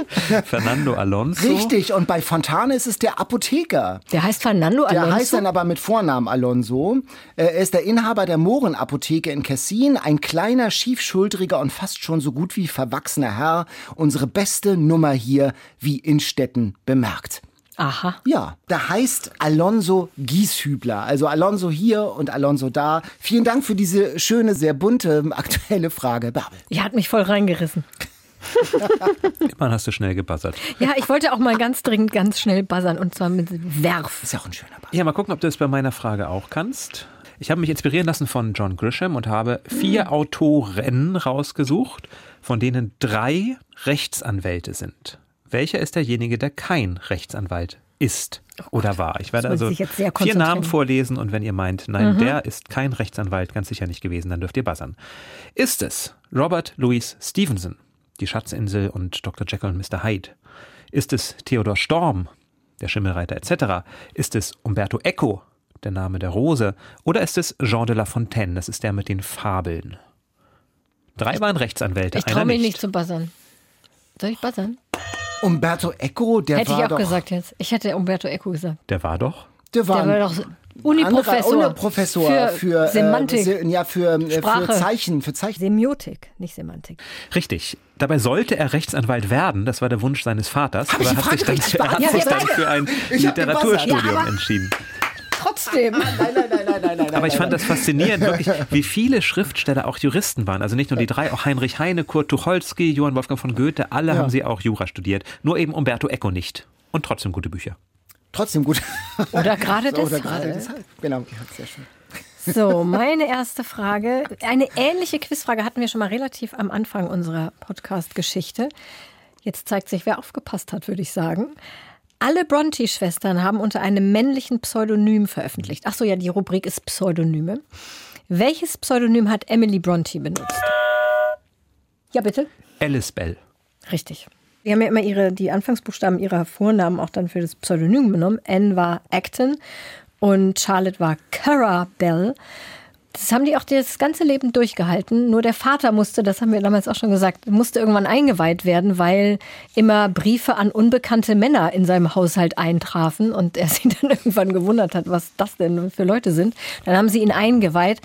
Speaker 3: Fernando Alonso.
Speaker 4: Richtig. Und bei Fontane ist es der Apotheker.
Speaker 2: Der heißt Fernando
Speaker 4: Der
Speaker 2: Alonso.
Speaker 4: heißt dann aber mit Vornamen Alonso. Er ist der Inhaber der Mohrenapotheke in Kessin. Ein kleiner, schiefschultriger und fast schon so gut wie verwachsener Herr. Unsere beste Nummer hier, wie Innstetten bemerkt.
Speaker 2: Aha.
Speaker 4: Ja, da heißt Alonso Gieshübler. Also Alonso hier und Alonso da. Vielen Dank für diese schöne, sehr bunte, aktuelle Frage, Babel.
Speaker 2: Die hat mich voll reingerissen.
Speaker 3: Immerhin hast du schnell gebuzzert.
Speaker 2: Ja, ich wollte auch mal ganz dringend ganz schnell buzzern und zwar mit Werf.
Speaker 4: Ist ja auch ein schöner Ball.
Speaker 3: Ja, mal gucken, ob du es bei meiner Frage auch kannst. Ich habe mich inspirieren lassen von John Grisham und habe vier Autoren rausgesucht, von denen drei Rechtsanwälte sind. Welcher ist derjenige, der kein Rechtsanwalt ist oder war? Ich werde also
Speaker 2: sich jetzt sehr
Speaker 3: vier. Namen vorlesen und wenn ihr meint, nein, der ist kein Rechtsanwalt, ganz sicher nicht gewesen, dann dürft ihr buzzern. Ist es Robert Louis Stevenson, die Schatzinsel und Dr. Jekyll und Mr. Hyde? Ist es Theodor Storm, der Schimmelreiter etc.? Ist es Umberto Eco, der Name der Rose? Oder ist es Jean de La Fontaine, das ist der mit den Fabeln? Drei waren Rechtsanwälte,
Speaker 2: Ich traue mich
Speaker 3: nicht.
Speaker 2: nicht zu buzzern. Soll ich buzzern?
Speaker 4: Umberto Eco, der
Speaker 2: Hätte
Speaker 4: war
Speaker 2: ich auch
Speaker 4: doch,
Speaker 2: gesagt jetzt. Ich hätte Umberto Eco gesagt.
Speaker 3: Der war doch.
Speaker 4: der war,
Speaker 2: Der war doch Uniprofessor.
Speaker 4: Uniprofessor
Speaker 2: für,
Speaker 4: für, äh,
Speaker 2: Semantik.
Speaker 4: Se- ja, für, äh, für
Speaker 2: Sprache.
Speaker 4: Zeichen, für Zeichen.
Speaker 2: Semiotik, nicht Semantik.
Speaker 3: Richtig. Dabei sollte er Rechtsanwalt werden. Das war der Wunsch seines Vaters.
Speaker 4: Hab
Speaker 3: aber er hat sich dann, er hat
Speaker 2: beantwortet?
Speaker 3: sich
Speaker 2: Ja,
Speaker 3: dann für ein Literaturstudium.
Speaker 2: Ja,
Speaker 3: entschieden.
Speaker 2: Trotzdem.
Speaker 4: Nein, nein, nein, nein, nein, nein.
Speaker 3: Aber ich fand das faszinierend, wirklich, wie viele Schriftsteller auch Juristen waren. Also nicht nur die drei, auch Heinrich Heine, Kurt Tucholsky, Johann Wolfgang von Goethe, alle haben sie auch Jura studiert. Nur eben Umberto Eco nicht. Und trotzdem gute Bücher.
Speaker 4: Trotzdem gut.
Speaker 2: Oder gerade
Speaker 4: Oder
Speaker 2: deshalb.
Speaker 4: gerade deshalb. Genau, ja, sehr schön.
Speaker 2: So, meine erste Frage. Eine ähnliche Quizfrage hatten wir schon mal relativ am Anfang unserer Podcast-Geschichte. Jetzt zeigt sich, wer aufgepasst hat, würde ich sagen. Alle Bronte-Schwestern haben unter einem männlichen Pseudonym veröffentlicht. Ach so, ja, die Rubrik ist Pseudonyme. Welches Pseudonym hat Emily Bronte benutzt? Ja, bitte.
Speaker 3: Alice Bell.
Speaker 2: Richtig. Die haben ja immer ihre, die Anfangsbuchstaben ihrer Vornamen auch dann für das Pseudonym genommen. Anne war Acton und Charlotte war Cara Bell. Das haben die auch das ganze Leben durchgehalten. Nur der Vater musste, das haben wir damals auch schon gesagt, musste irgendwann eingeweiht werden, weil immer Briefe an unbekannte Männer in seinem Haushalt eintrafen und er sich dann irgendwann gewundert hat, was das denn für Leute sind. Dann haben sie ihn eingeweiht.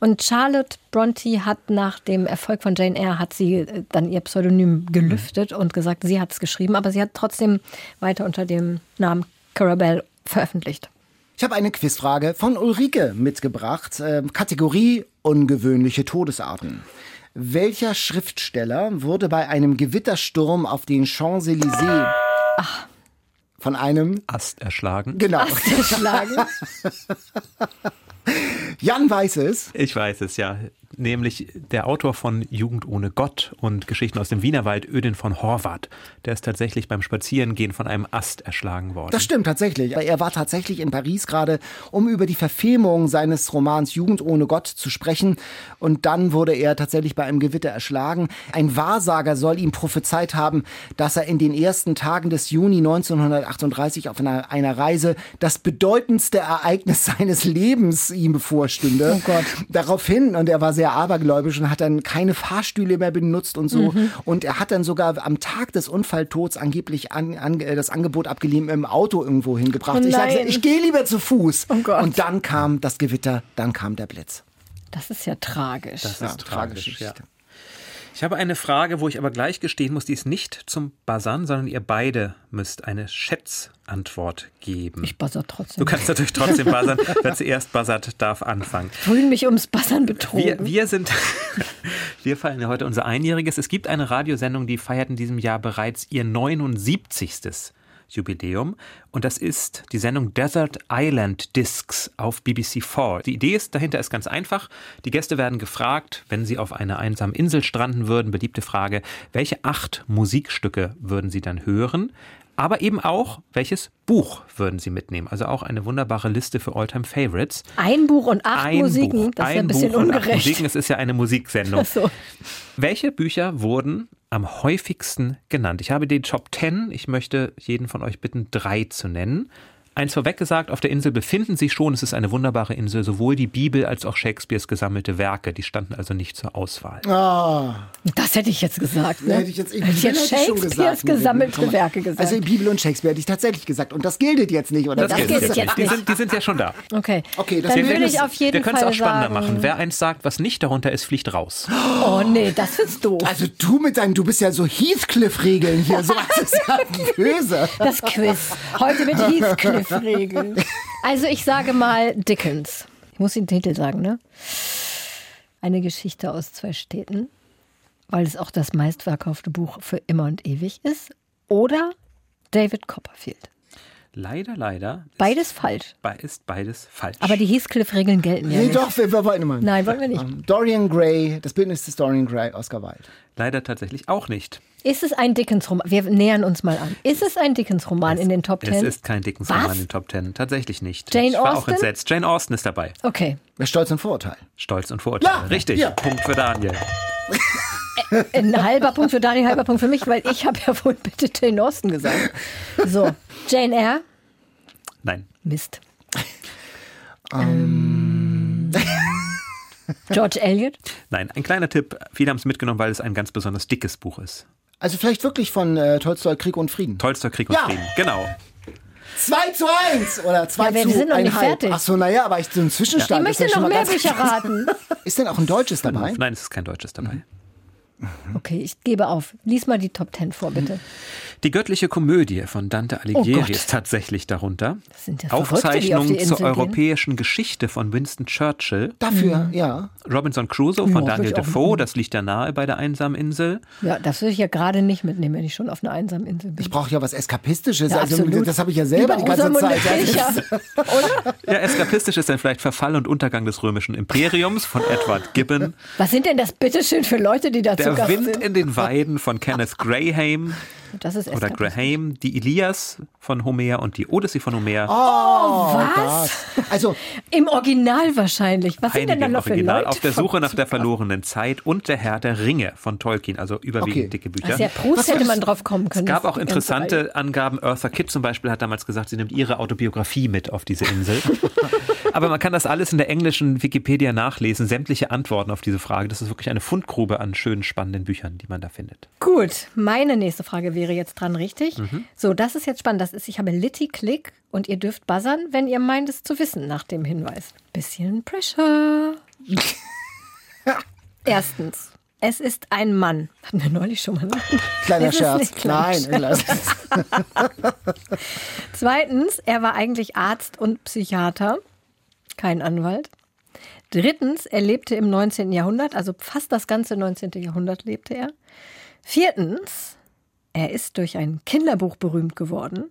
Speaker 2: Und Charlotte Bronte hat nach dem Erfolg von Jane Eyre hat sie äh, dann ihr Pseudonym gelüftet und gesagt, sie hat es geschrieben, aber sie hat trotzdem weiter unter dem Namen Cara Bell veröffentlicht.
Speaker 4: Ich habe eine Quizfrage von Ulrike mitgebracht. Ähm, Kategorie ungewöhnliche Todesarten. Welcher Schriftsteller wurde bei einem Gewittersturm auf den Champs-Élysées von einem
Speaker 3: Ast erschlagen.
Speaker 4: Genau.
Speaker 2: Erschlagen.
Speaker 4: Jan weiß es.
Speaker 3: Ich weiß es ja. Nämlich der Autor von Jugend ohne Gott und Geschichten aus dem Wienerwald, Ödin von Horvath. Der ist tatsächlich beim Spazierengehen von einem Ast erschlagen worden.
Speaker 4: Das stimmt tatsächlich. Er war tatsächlich in Paris gerade, um über die Verfilmung seines Romans Jugend ohne Gott zu sprechen. Und dann wurde er tatsächlich bei einem Gewitter erschlagen. Ein Wahrsager soll ihm prophezeit haben, dass er in den ersten Tagen des Juni 1938 auf einer, einer Reise das bedeutendste Ereignis seines Lebens ihm bevorstünde.
Speaker 2: Oh Gott.
Speaker 4: Daraufhin, und er war sehr abergläubisch und hat dann keine Fahrstühle mehr benutzt und so.
Speaker 2: Mhm.
Speaker 4: Und er hat dann sogar am Tag des Unfalltods angeblich an, an, äh, das Angebot abgelehnt, im Auto irgendwo hingebracht.
Speaker 2: Oh
Speaker 4: ich sagte, ich gehe lieber zu Fuß.
Speaker 2: Oh Gott.
Speaker 4: Und dann kam das Gewitter, dann kam der Blitz.
Speaker 2: Das ist ja tragisch.
Speaker 3: Das
Speaker 4: Ja,
Speaker 3: ist
Speaker 4: tragische
Speaker 3: tragisch, ja. Ich habe eine Frage, wo ich aber gleich gestehen muss, die ist nicht zum Buzzern, sondern ihr beide müsst eine Schätzantwort geben.
Speaker 2: ich buzzer trotzdem.
Speaker 3: du kannst natürlich trotzdem buzzern. Wer zuerst buzzert, darf anfangen.
Speaker 2: Fühlen mich ums Buzzern betrogen.
Speaker 3: Wir, wir sind, wir feiern ja heute unser Einjähriges. Es gibt eine Radiosendung, die feiert in diesem Jahr bereits ihr 79. Jubiläum. Und das ist die Sendung Desert Island Discs auf BBC4. Die Idee ist, dahinter ist ganz einfach. Die Gäste werden gefragt, wenn sie auf einer einsamen Insel stranden würden, beliebte Frage, welche acht Musikstücke würden sie dann hören? Aber eben auch, welches Buch würden sie mitnehmen? Also auch eine wunderbare Liste für Alltime Favorites.
Speaker 2: ein Buch und acht
Speaker 3: Ein
Speaker 2: Musiken,
Speaker 3: Buch,
Speaker 2: das ist ja
Speaker 3: ein
Speaker 2: ein bisschen
Speaker 3: Buch und acht
Speaker 2: ungerecht.
Speaker 3: Musiken, es ist ja eine Musiksendung.
Speaker 2: Ach so.
Speaker 3: Welche Bücher wurden am häufigsten genannt? Ich habe die Top 10. Ich möchte jeden von euch bitten, drei zu nennen. Eins vorweg gesagt, auf der Insel befinden sich schon, es ist eine wunderbare Insel, sowohl die Bibel als auch Shakespeares gesammelte Werke. Die standen also nicht zur Auswahl.
Speaker 4: Ah,
Speaker 2: Das hätte ich jetzt gesagt. Ne?
Speaker 4: hätte ich jetzt,
Speaker 2: hätte ich jetzt
Speaker 4: hätte ich schon
Speaker 2: Shakespeares
Speaker 4: gesagt.
Speaker 2: gesammelte Werke gesagt.
Speaker 4: Also Bibel und Shakespeare hätte ich tatsächlich gesagt. Und das gilt jetzt nicht, oder?
Speaker 2: Das
Speaker 3: gilt
Speaker 2: gilt
Speaker 3: jetzt
Speaker 2: jetzt
Speaker 3: nicht. Die sind, die sind ja schon da.
Speaker 2: okay.
Speaker 4: Okay, das
Speaker 2: dann
Speaker 4: wir
Speaker 2: würde ich auf jeden
Speaker 3: Wir können es
Speaker 2: Fall
Speaker 3: auch spannender
Speaker 2: sagen,
Speaker 3: machen. Wer eins sagt, was nicht darunter ist, fliegt raus.
Speaker 2: Oh nee, das ist doof.
Speaker 4: Also du mit deinen, du bist ja so Heathcliff-Regeln hier. So was ist ja böse.
Speaker 2: Das Quiz. Heute mit Heathcliff-Regeln. Also ich sage mal Dickens. Ich muss den Titel sagen, ne? Eine Geschichte aus zwei Städten, weil es auch das meistverkaufte Buch für immer und ewig ist. Oder David Copperfield.
Speaker 3: Leider, leider ist,
Speaker 2: Beides falsch.
Speaker 3: ist beides falsch.
Speaker 2: Aber die Heathcliff-Regeln gelten ja
Speaker 4: Nee,
Speaker 2: nicht.
Speaker 4: doch, wir, wir wollten mal.
Speaker 2: Nein, wollen wir nicht.
Speaker 4: Ähm, Dorian Gray, das Bildnis des Dorian Gray, Oscar Wilde.
Speaker 3: leider tatsächlich auch nicht.
Speaker 2: Ist es ein Dickens-Roman? Wir nähern uns mal an. Ist es ein Dickens-Roman in den Top
Speaker 3: Es
Speaker 2: Ten?
Speaker 3: ist kein Dickens-Roman in den Top Ten. Tatsächlich nicht.
Speaker 2: Jane
Speaker 3: ich war auch
Speaker 2: Austen?
Speaker 3: entsetzt. Jane Austen ist dabei.
Speaker 2: Okay.
Speaker 4: Stolz und Vorurteil.
Speaker 3: Stolz und Vorurteil.
Speaker 4: Ja,
Speaker 3: Richtig.
Speaker 4: ja.
Speaker 3: Punkt für Daniel.
Speaker 2: Ein halber Punkt für Daniel, halber Punkt für mich, weil ich habe ja wohl bitte Jane Austen gesagt. So, Jane Eyre.
Speaker 3: Nein.
Speaker 2: Mist. Ähm. George Eliot.
Speaker 3: Nein, ein kleiner Tipp. Viele haben es mitgenommen, weil es ein ganz besonders dickes Buch ist.
Speaker 4: Also vielleicht wirklich von äh, Tolstoi Krieg und Frieden.
Speaker 3: Tollster Krieg und
Speaker 4: Ja.
Speaker 3: Frieden. Genau.
Speaker 4: 2 zu 1 oder 2
Speaker 2: Ja, wir
Speaker 4: zu
Speaker 2: sind noch nicht
Speaker 4: 1,5.
Speaker 2: fertig.
Speaker 4: Ach so, naja, aber ich, so ein Zwischenstand
Speaker 2: Ich
Speaker 4: ja
Speaker 2: möchte
Speaker 4: schon
Speaker 2: noch mehr Bücher raten.
Speaker 4: Ist denn auch ein deutsches dabei?
Speaker 3: Nein, es ist kein Deutsches dabei.
Speaker 2: Okay, ich gebe auf. Lies mal die Top Ten vor, bitte.
Speaker 3: Die göttliche Komödie von Dante Alighieri
Speaker 2: Oh
Speaker 3: ist tatsächlich darunter.
Speaker 2: Das sind ja Verrückte, die
Speaker 3: zur
Speaker 2: gehen.
Speaker 3: europäischen Geschichte von Winston Churchill.
Speaker 4: Dafür, ja.
Speaker 3: Robinson Crusoe von
Speaker 2: Ja,
Speaker 3: Daniel Defoe, das liegt ja nahe bei der einsamen Insel.
Speaker 2: Ja, das würde ich ja gerade nicht mitnehmen, wenn ich schon auf einer einsamen Insel bin.
Speaker 4: Ich brauche ja was Eskapistisches.
Speaker 2: Ja,
Speaker 4: also,
Speaker 2: absolut.
Speaker 4: das habe ich ja selber
Speaker 2: Lieber
Speaker 4: die ganze Zeit.
Speaker 3: Ja, eskapistisch ist dann vielleicht Verfall und Untergang des römischen Imperiums von Edward Gibbon.
Speaker 2: Was sind denn das bitteschön für Leute, die da zu
Speaker 3: Der
Speaker 2: Gast
Speaker 3: Wind
Speaker 2: sind?
Speaker 3: in den Weiden von Kenneth Graham
Speaker 2: Das ist
Speaker 3: oder. Graham, die Ilias von Homer und die Odyssee von Homer.
Speaker 2: Oh, was?
Speaker 4: Also,
Speaker 2: Im Original wahrscheinlich. Was sind
Speaker 3: Einige
Speaker 2: denn da
Speaker 3: im
Speaker 2: noch für
Speaker 3: Original
Speaker 2: Leute?
Speaker 3: auf der Suche nach der
Speaker 2: verloren.
Speaker 3: verlorenen Zeit und der Herr der Ringe von Tolkien, also überwiegend
Speaker 4: Okay.
Speaker 3: dicke Bücher.
Speaker 2: Also ja, Proust hätte man drauf kommen können.
Speaker 3: Es gab auch interessante Angaben. Eartha Kitt zum Beispiel hat damals gesagt, sie nimmt ihre Autobiografie mit auf diese Insel. Aber man kann das alles in der englischen Wikipedia nachlesen, sämtliche Antworten auf diese Frage. Das ist wirklich eine Fundgrube an schönen, spannenden Büchern, die man da findet.
Speaker 2: Gut, meine nächste Frage wäre jetzt dran, richtig?
Speaker 3: Mhm.
Speaker 2: So, das ist jetzt spannend. Das ist, ich habe Litty Click und ihr dürft buzzern, wenn ihr meint es zu wissen nach dem Hinweis. Bisschen Pressure. Erstens, es ist ein Mann. Hatten wir neulich schon mal. Ne?
Speaker 4: kleiner Scherz.
Speaker 2: kleiner
Speaker 4: Nein,
Speaker 2: Scherz. Zweitens, er war eigentlich Arzt und Psychiater, kein Anwalt. Drittens, er lebte im 19. Jahrhundert, also fast das ganze 19. Jahrhundert lebte er. Viertens, er ist durch ein Kinderbuch berühmt geworden.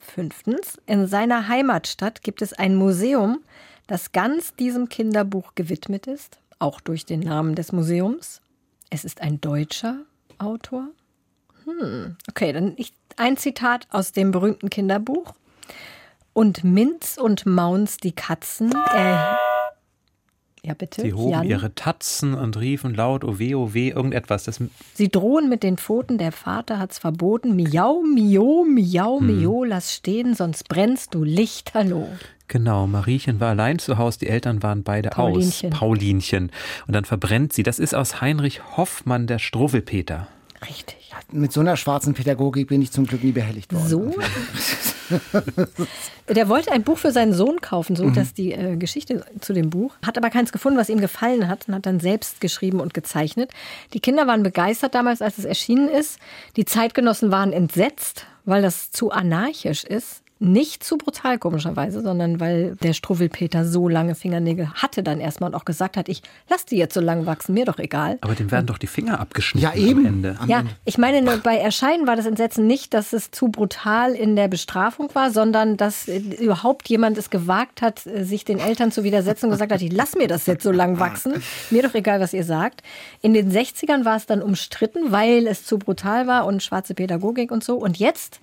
Speaker 2: Fünftens, in seiner Heimatstadt gibt es ein Museum, das ganz diesem Kinderbuch gewidmet ist, auch durch den Namen des Museums. Es ist ein deutscher Autor. Hm. Okay, dann ich, ein Zitat aus dem berühmten Kinderbuch. Und Minz und Maunz, die Katzen, er ja, bitte.
Speaker 3: Sie hoben Jan. ihre Tatzen und riefen laut, oh weh, oh weh, irgendetwas. Das
Speaker 2: Sie drohen mit den Pfoten, der Vater hat's verboten. Miau, miau, miau, hm. miau, lass stehen, sonst brennst du lichterloh.
Speaker 3: Genau, Mariechen war allein zu Hause, die Eltern waren beide Paulinchen. aus. Paulinchen. Und dann verbrennt sie. Das ist aus Heinrich Hoffmann, der Struwwelpeter.
Speaker 2: Richtig.
Speaker 4: Mit so einer schwarzen Pädagogik bin ich zum Glück nie behelligt worden.
Speaker 2: So? Der wollte ein Buch für seinen Sohn kaufen, so mhm. dass die äh, Geschichte zu dem Buch. Hat aber keins gefunden, was ihm gefallen hat und hat dann selbst geschrieben und gezeichnet. Die Kinder waren begeistert damals, als es erschienen ist. Die Zeitgenossen waren entsetzt, weil das zu anarchisch ist. Nicht zu brutal, komischerweise, sondern weil der Struwwelpeter so lange Fingernägel hatte dann erstmal und auch gesagt hat, ich lass die jetzt so lang wachsen, mir doch egal.
Speaker 3: Aber dem werden doch die Finger abgeschnitten
Speaker 4: ja, eben.
Speaker 3: am Ende.
Speaker 2: ja, ich meine, bei Erscheinen war das Entsetzen nicht, dass es zu brutal in der Bestrafung war, sondern dass überhaupt jemand es gewagt hat, sich den Eltern zu widersetzen und gesagt hat, ich lass mir das jetzt so lang wachsen, mir doch egal, was ihr sagt. In den 60ern war es dann umstritten, weil es zu brutal war und schwarze Pädagogik und so. Und jetzt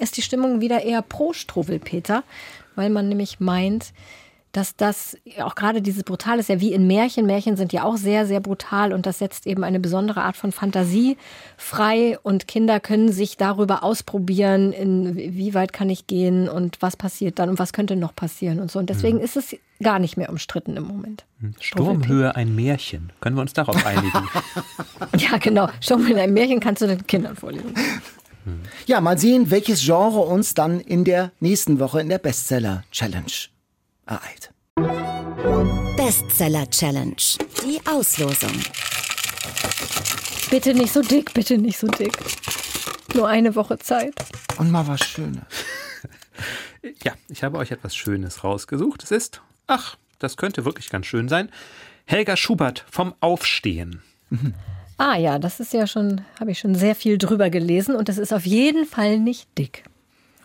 Speaker 2: ist die Stimmung wieder eher pro Struwwelpeter, weil man nämlich meint, dass das auch gerade dieses Brutal ist ja wie in Märchen. Märchen sind ja auch sehr, sehr brutal und das setzt eben eine besondere Art von Fantasie frei und Kinder können sich darüber ausprobieren, in wie weit kann ich gehen und was passiert dann und was könnte noch passieren und so. Und deswegen mhm. ist es gar nicht mehr umstritten im Moment.
Speaker 3: Hm. Sturmhöhe ein Märchen. Können wir uns darauf einigen?
Speaker 2: ja, genau. Sturmhöhe ein Märchen kannst du den Kindern vorlesen.
Speaker 4: Ja, mal sehen, welches Genre uns dann in der nächsten Woche in der Bestseller Challenge ereilt.
Speaker 1: Bestseller Challenge. Die Auslosung.
Speaker 2: Bitte nicht so dick, bitte nicht so dick. Nur eine Woche Zeit.
Speaker 4: Und mal was Schönes.
Speaker 3: Ja, ich habe euch etwas Schönes rausgesucht. Es ist, ach, das könnte wirklich ganz schön sein. Helga Schubert vom Aufstehen. Mhm.
Speaker 2: Ah ja, das ist ja schon, habe ich schon sehr viel drüber gelesen und das ist auf jeden Fall nicht dick.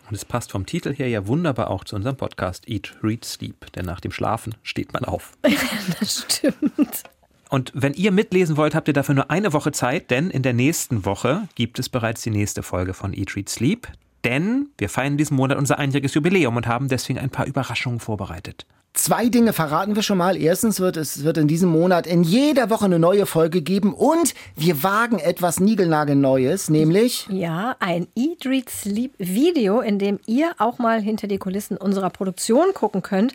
Speaker 3: Und es passt vom Titel her ja wunderbar auch zu unserem Podcast Eat, Read, Sleep, denn nach dem Schlafen steht man auf.
Speaker 2: das stimmt.
Speaker 3: Und wenn ihr mitlesen wollt, habt ihr dafür nur eine Woche Zeit, denn in der nächsten Woche gibt es bereits die nächste Folge von Eat, Read, Sleep. Denn wir feiern diesen Monat unser einjähriges Jubiläum und haben deswegen ein paar Überraschungen vorbereitet.
Speaker 4: Zwei Dinge verraten wir schon mal. Erstens wird es wird in diesem Monat in jeder Woche eine neue Folge geben und wir wagen etwas Niegelnagelneues, nämlich
Speaker 2: ja ein Eat Read Sleep Video, in dem ihr auch mal hinter die Kulissen unserer Produktion gucken könnt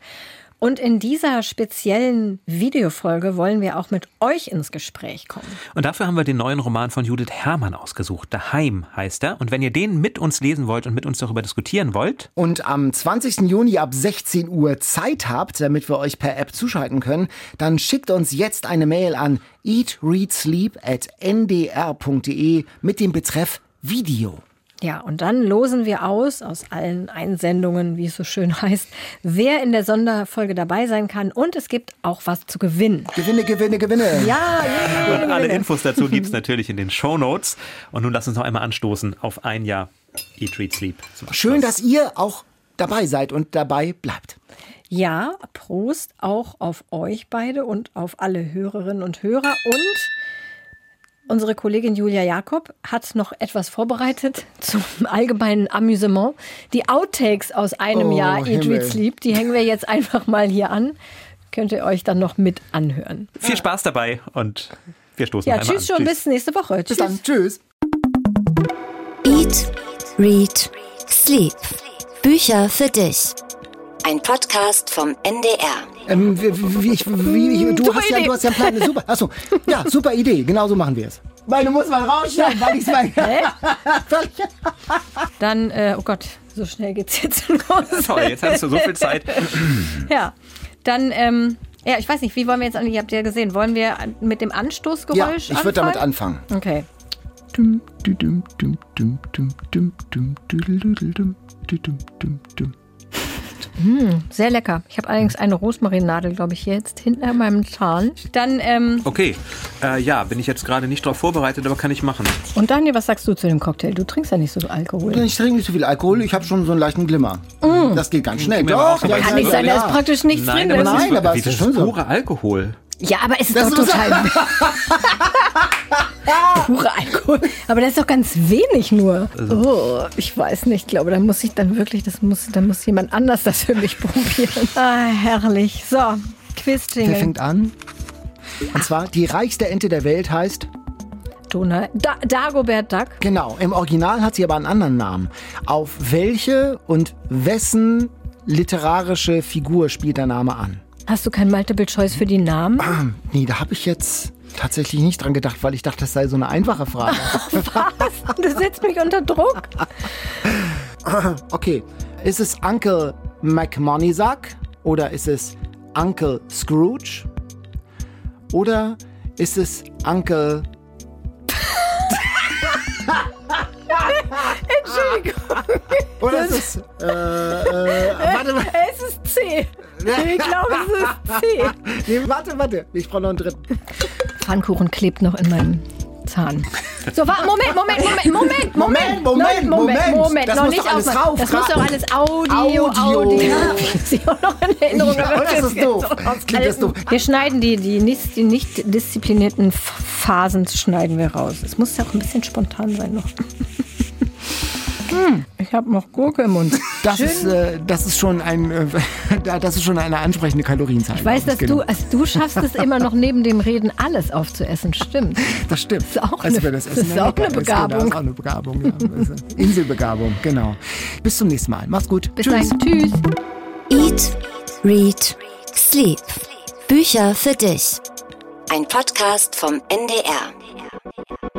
Speaker 2: und in dieser speziellen Videofolge wollen wir auch mit euch ins Gespräch kommen.
Speaker 3: Und dafür haben wir den neuen Roman von Judith Herrmann ausgesucht. Daheim heißt er. Und wenn ihr den mit uns lesen wollt und mit uns darüber diskutieren wollt.
Speaker 4: Und am 20. Juni ab 16 Uhr Zeit habt, damit wir euch per App zuschalten können, dann schickt uns jetzt eine Mail an eatreadsleep at ndr.de mit dem Betreff Video.
Speaker 2: Ja, und dann losen wir aus, aus allen Einsendungen, wie es so schön heißt, wer in der Sonderfolge dabei sein kann. Und es gibt auch was zu gewinnen.
Speaker 4: Gewinne, Gewinne, Gewinne.
Speaker 2: Ja,
Speaker 3: Gewinne, Und alle Infos dazu gibt es natürlich in den Show Notes. Und nun lass uns noch einmal anstoßen auf ein Jahr Eat, Read, Sleep.
Speaker 4: Schön, dass ihr auch dabei seid und dabei bleibt.
Speaker 2: Ja, Prost auch auf euch beide und auf alle Hörerinnen und Hörer und Unsere Kollegin Julia Jakob hat noch etwas vorbereitet zum allgemeinen Amüsement. Die Outtakes aus einem oh, Jahr Eat, Read, Sleep, die hängen wir jetzt einfach mal hier an. Könnt ihr euch dann noch mit anhören.
Speaker 3: Viel Spaß dabei und wir stoßen
Speaker 2: ja,
Speaker 3: einmal
Speaker 2: tschüss an. schon, tschüss. bis nächste Woche.
Speaker 4: Bis tschüss. dann, tschüss.
Speaker 1: Eat, Read, Sleep. Bücher für dich. Ein Podcast vom NDR.
Speaker 4: Ähm, wie, wie, wie, du, hast ja, du hast ja einen Plan. Super, achso, ja, super Idee. Genau so machen wir es. Weil du musst mal rausschneiden, weil ich es mal.
Speaker 2: Dann, äh, oh Gott, so schnell geht's jetzt los.
Speaker 3: Toll, jetzt hast du so viel Zeit.
Speaker 2: ja, dann, ähm, ja, ich weiß nicht, wie wollen wir jetzt an, ihr habt ja gesehen, wollen wir mit dem Anstoßgeräusch
Speaker 4: Ja, ich würde damit anfangen.
Speaker 2: Okay. Hm, sehr lecker. Ich habe allerdings eine Rosmarinadel, glaube ich, hier jetzt hinter meinem Zahn. Dann, ähm,
Speaker 3: Okay, äh, ja, bin ich jetzt gerade nicht darauf vorbereitet, aber kann ich machen.
Speaker 2: und Daniel, was sagst du zu dem Cocktail? Du trinkst ja nicht so Alkohol.
Speaker 4: Ich trinke nicht so viel Alkohol, ich habe schon so einen leichten Glimmer. Das geht ganz schnell.
Speaker 3: aber bei
Speaker 2: Kann nicht sein, da ist praktisch nichts
Speaker 3: Nein,
Speaker 2: drin.
Speaker 3: aber
Speaker 2: Das
Speaker 3: das
Speaker 2: ist-
Speaker 3: ist,
Speaker 4: aber es ist
Speaker 3: ist
Speaker 4: schon so.
Speaker 3: pure Alkohol.
Speaker 2: Ja, aber es ist
Speaker 4: Das
Speaker 2: doch
Speaker 4: ist-
Speaker 2: total. Pure Alkohol. Aber das ist doch ganz wenig nur. Oh, ich weiß nicht. Ich glaube, da muss ich dann wirklich, das muss, dann muss jemand anders das für mich probieren. Ah, herrlich. So,
Speaker 4: Wer
Speaker 2: Quiz-Jingle.
Speaker 4: fängt an? Und zwar, die reichste Ente der Welt heißt,
Speaker 2: Donald. Da Dagobert Duck.
Speaker 4: genau, im Original hat sie aber einen anderen Namen. Auf welche und wessen literarische Figur spielt der Name an?
Speaker 2: Hast du kein Multiple Choice für die Namen?
Speaker 4: Nee, da habe ich jetzt tatsächlich nicht dran gedacht, weil ich dachte, das sei so eine einfache Frage.
Speaker 2: Was? Du setzt mich unter Druck.
Speaker 4: Okay, ist es Uncle McMoneysack oder ist es Uncle Scrooge oder ist es Uncle
Speaker 2: Entschuldigung.
Speaker 4: oder ist es äh, äh, warte mal,
Speaker 2: Es ist C. Ich glaube, es ist C.
Speaker 4: nee, warte, warte, ich brauche noch einen dritten.
Speaker 2: Pfannkuchen klebt noch in meinem Zahn. So, wa- Moment, Moment, Moment, Moment,
Speaker 4: Moment, Moment,
Speaker 2: Moment,
Speaker 4: Moment.
Speaker 2: Moment,
Speaker 4: Das
Speaker 2: noch
Speaker 4: muss
Speaker 2: nicht
Speaker 4: doch alles
Speaker 2: aufmachen.
Speaker 4: rauf,
Speaker 2: Das muss doch alles Audio,
Speaker 4: Audio.
Speaker 2: Audio. Auch noch in Erinnerung.
Speaker 4: Ja,
Speaker 2: aber
Speaker 4: das ist doof.
Speaker 2: aus
Speaker 4: Klingt das doof.
Speaker 2: Wir schneiden die, die nicht, die nicht disziplinierten Phasen schneiden wir raus. Es muss ja auch ein bisschen spontan sein noch. Hm, ich habe noch Gurke im Mund.
Speaker 4: Das ist, äh, das ist schon ein, äh, das ist schon eine ansprechende Kalorienzahl.
Speaker 2: Ich weiß, dass
Speaker 4: Genau.
Speaker 2: du, also du schaffst es immer noch neben dem Reden alles aufzuessen. Stimmt.
Speaker 4: Das stimmt.
Speaker 2: ist auch
Speaker 4: Also
Speaker 2: eine-
Speaker 4: wer das
Speaker 2: ist auch eine
Speaker 4: lecker Genau,
Speaker 2: Begabung.
Speaker 4: das ist auch eine Begabung. Ja. Eine Inselbegabung, genau. Bis zum nächsten Mal. Mach's gut.
Speaker 2: Bis dahin. Tschüss.
Speaker 1: Eat, Read, Sleep. Bücher für dich. Ein Podcast vom NDR.